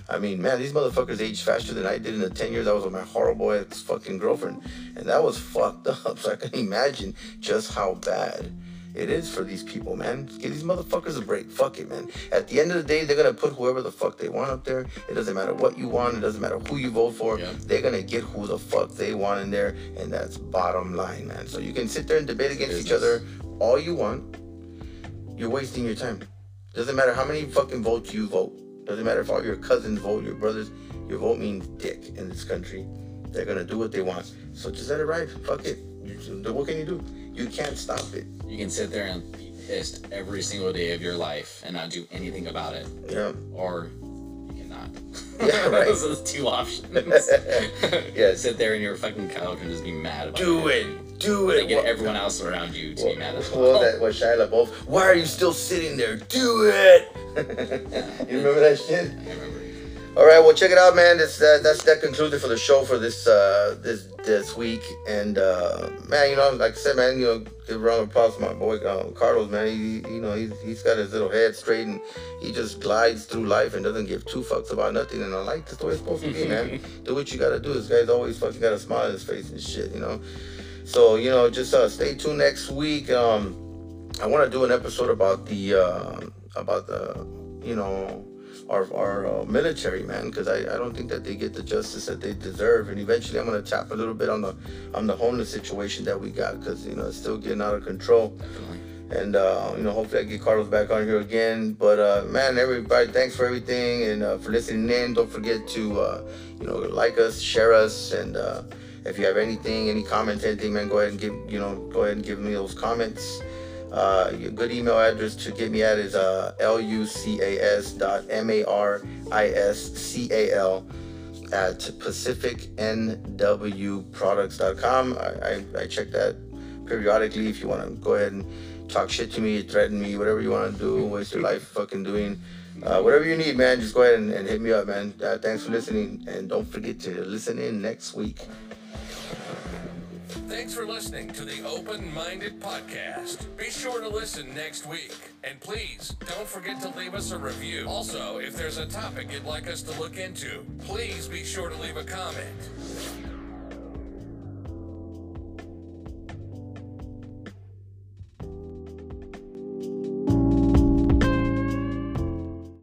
[SPEAKER 2] I mean, man, these motherfuckers age faster than I did in the 10 years I was with my horrible ex fucking girlfriend. And that was fucked up. So I can imagine just how bad it is for these people, man. Give these motherfuckers a break. Fuck it, man. At the end of the day, they're gonna put whoever the fuck they want up there. It doesn't matter what you want. It doesn't matter who you vote for.
[SPEAKER 3] Yeah.
[SPEAKER 2] They're gonna get who the fuck they want in there, and that's bottom line, man. So you can sit there and debate against each other all you want. You're wasting your time. Doesn't matter how many fucking votes you vote. Doesn't matter if all your cousins vote, your brothers. Your vote means dick in this country. They're gonna do what they want. So just let it ride. Fuck it. What can you do? You can't stop it.
[SPEAKER 3] You can sit there and be pissed every single day of your life and not do anything about it,
[SPEAKER 2] Yeah.
[SPEAKER 3] or you cannot.
[SPEAKER 2] Yeah, right.
[SPEAKER 3] Those are the two options.
[SPEAKER 2] yeah.
[SPEAKER 3] Sit there in your fucking couch and just be mad about it.
[SPEAKER 2] Do
[SPEAKER 3] it.
[SPEAKER 2] Do it. Do
[SPEAKER 3] And
[SPEAKER 2] it.
[SPEAKER 3] get
[SPEAKER 2] What-
[SPEAKER 3] everyone else around you to be mad as
[SPEAKER 2] Well,
[SPEAKER 3] well.
[SPEAKER 2] that was Shia LaBeouf. Why are you still sitting there? Do it. you remember that shit?
[SPEAKER 3] I remember.
[SPEAKER 2] All right, well, check it out, man. That's that. That's that concluded for the show for this uh this this week. And uh man, you know, like I said, man, you know, give a round of applause to my boy uh, Carlos, man. He, you know, he's he's got his little head straight and he just glides through life and doesn't give two fucks about nothing. And I like that's the way it's supposed to be, man. Do what you gotta do. This guy's always fucking got a smile on his face and shit, you know. So you know, just uh, stay tuned next week. Um, I want to do an episode about the uh, about the you know our our uh, military man because I, I don't think that they get the justice that they deserve. And eventually I'm gonna tap a little bit on the on the homeless situation that we got because you know it's still getting out of control. And uh, you know hopefully I get Carlos back on here again. But uh, man everybody thanks for everything. And uh, for listening in don't forget to uh, you know like us share us. And uh, if you have anything any comments anything man go ahead and give you know go ahead and give me those comments uh, your good email address to get me at is uh, lucas dot m-a-r-i-s-c-a-l at pacificnwproducts.com. I, I, I check that periodically if you want to go ahead and talk shit to me, threaten me, whatever you want to do, waste your life fucking doing. Uh, whatever you need, man, just go ahead and, and hit me up, man. Uh, thanks for listening, and don't forget to listen in next week.
[SPEAKER 1] Thanks for listening to the Open Minded Podcast. Be sure to listen next week. And please don't forget to leave us a review. Also, if there's a topic you'd like us to look into, please be sure to leave a comment.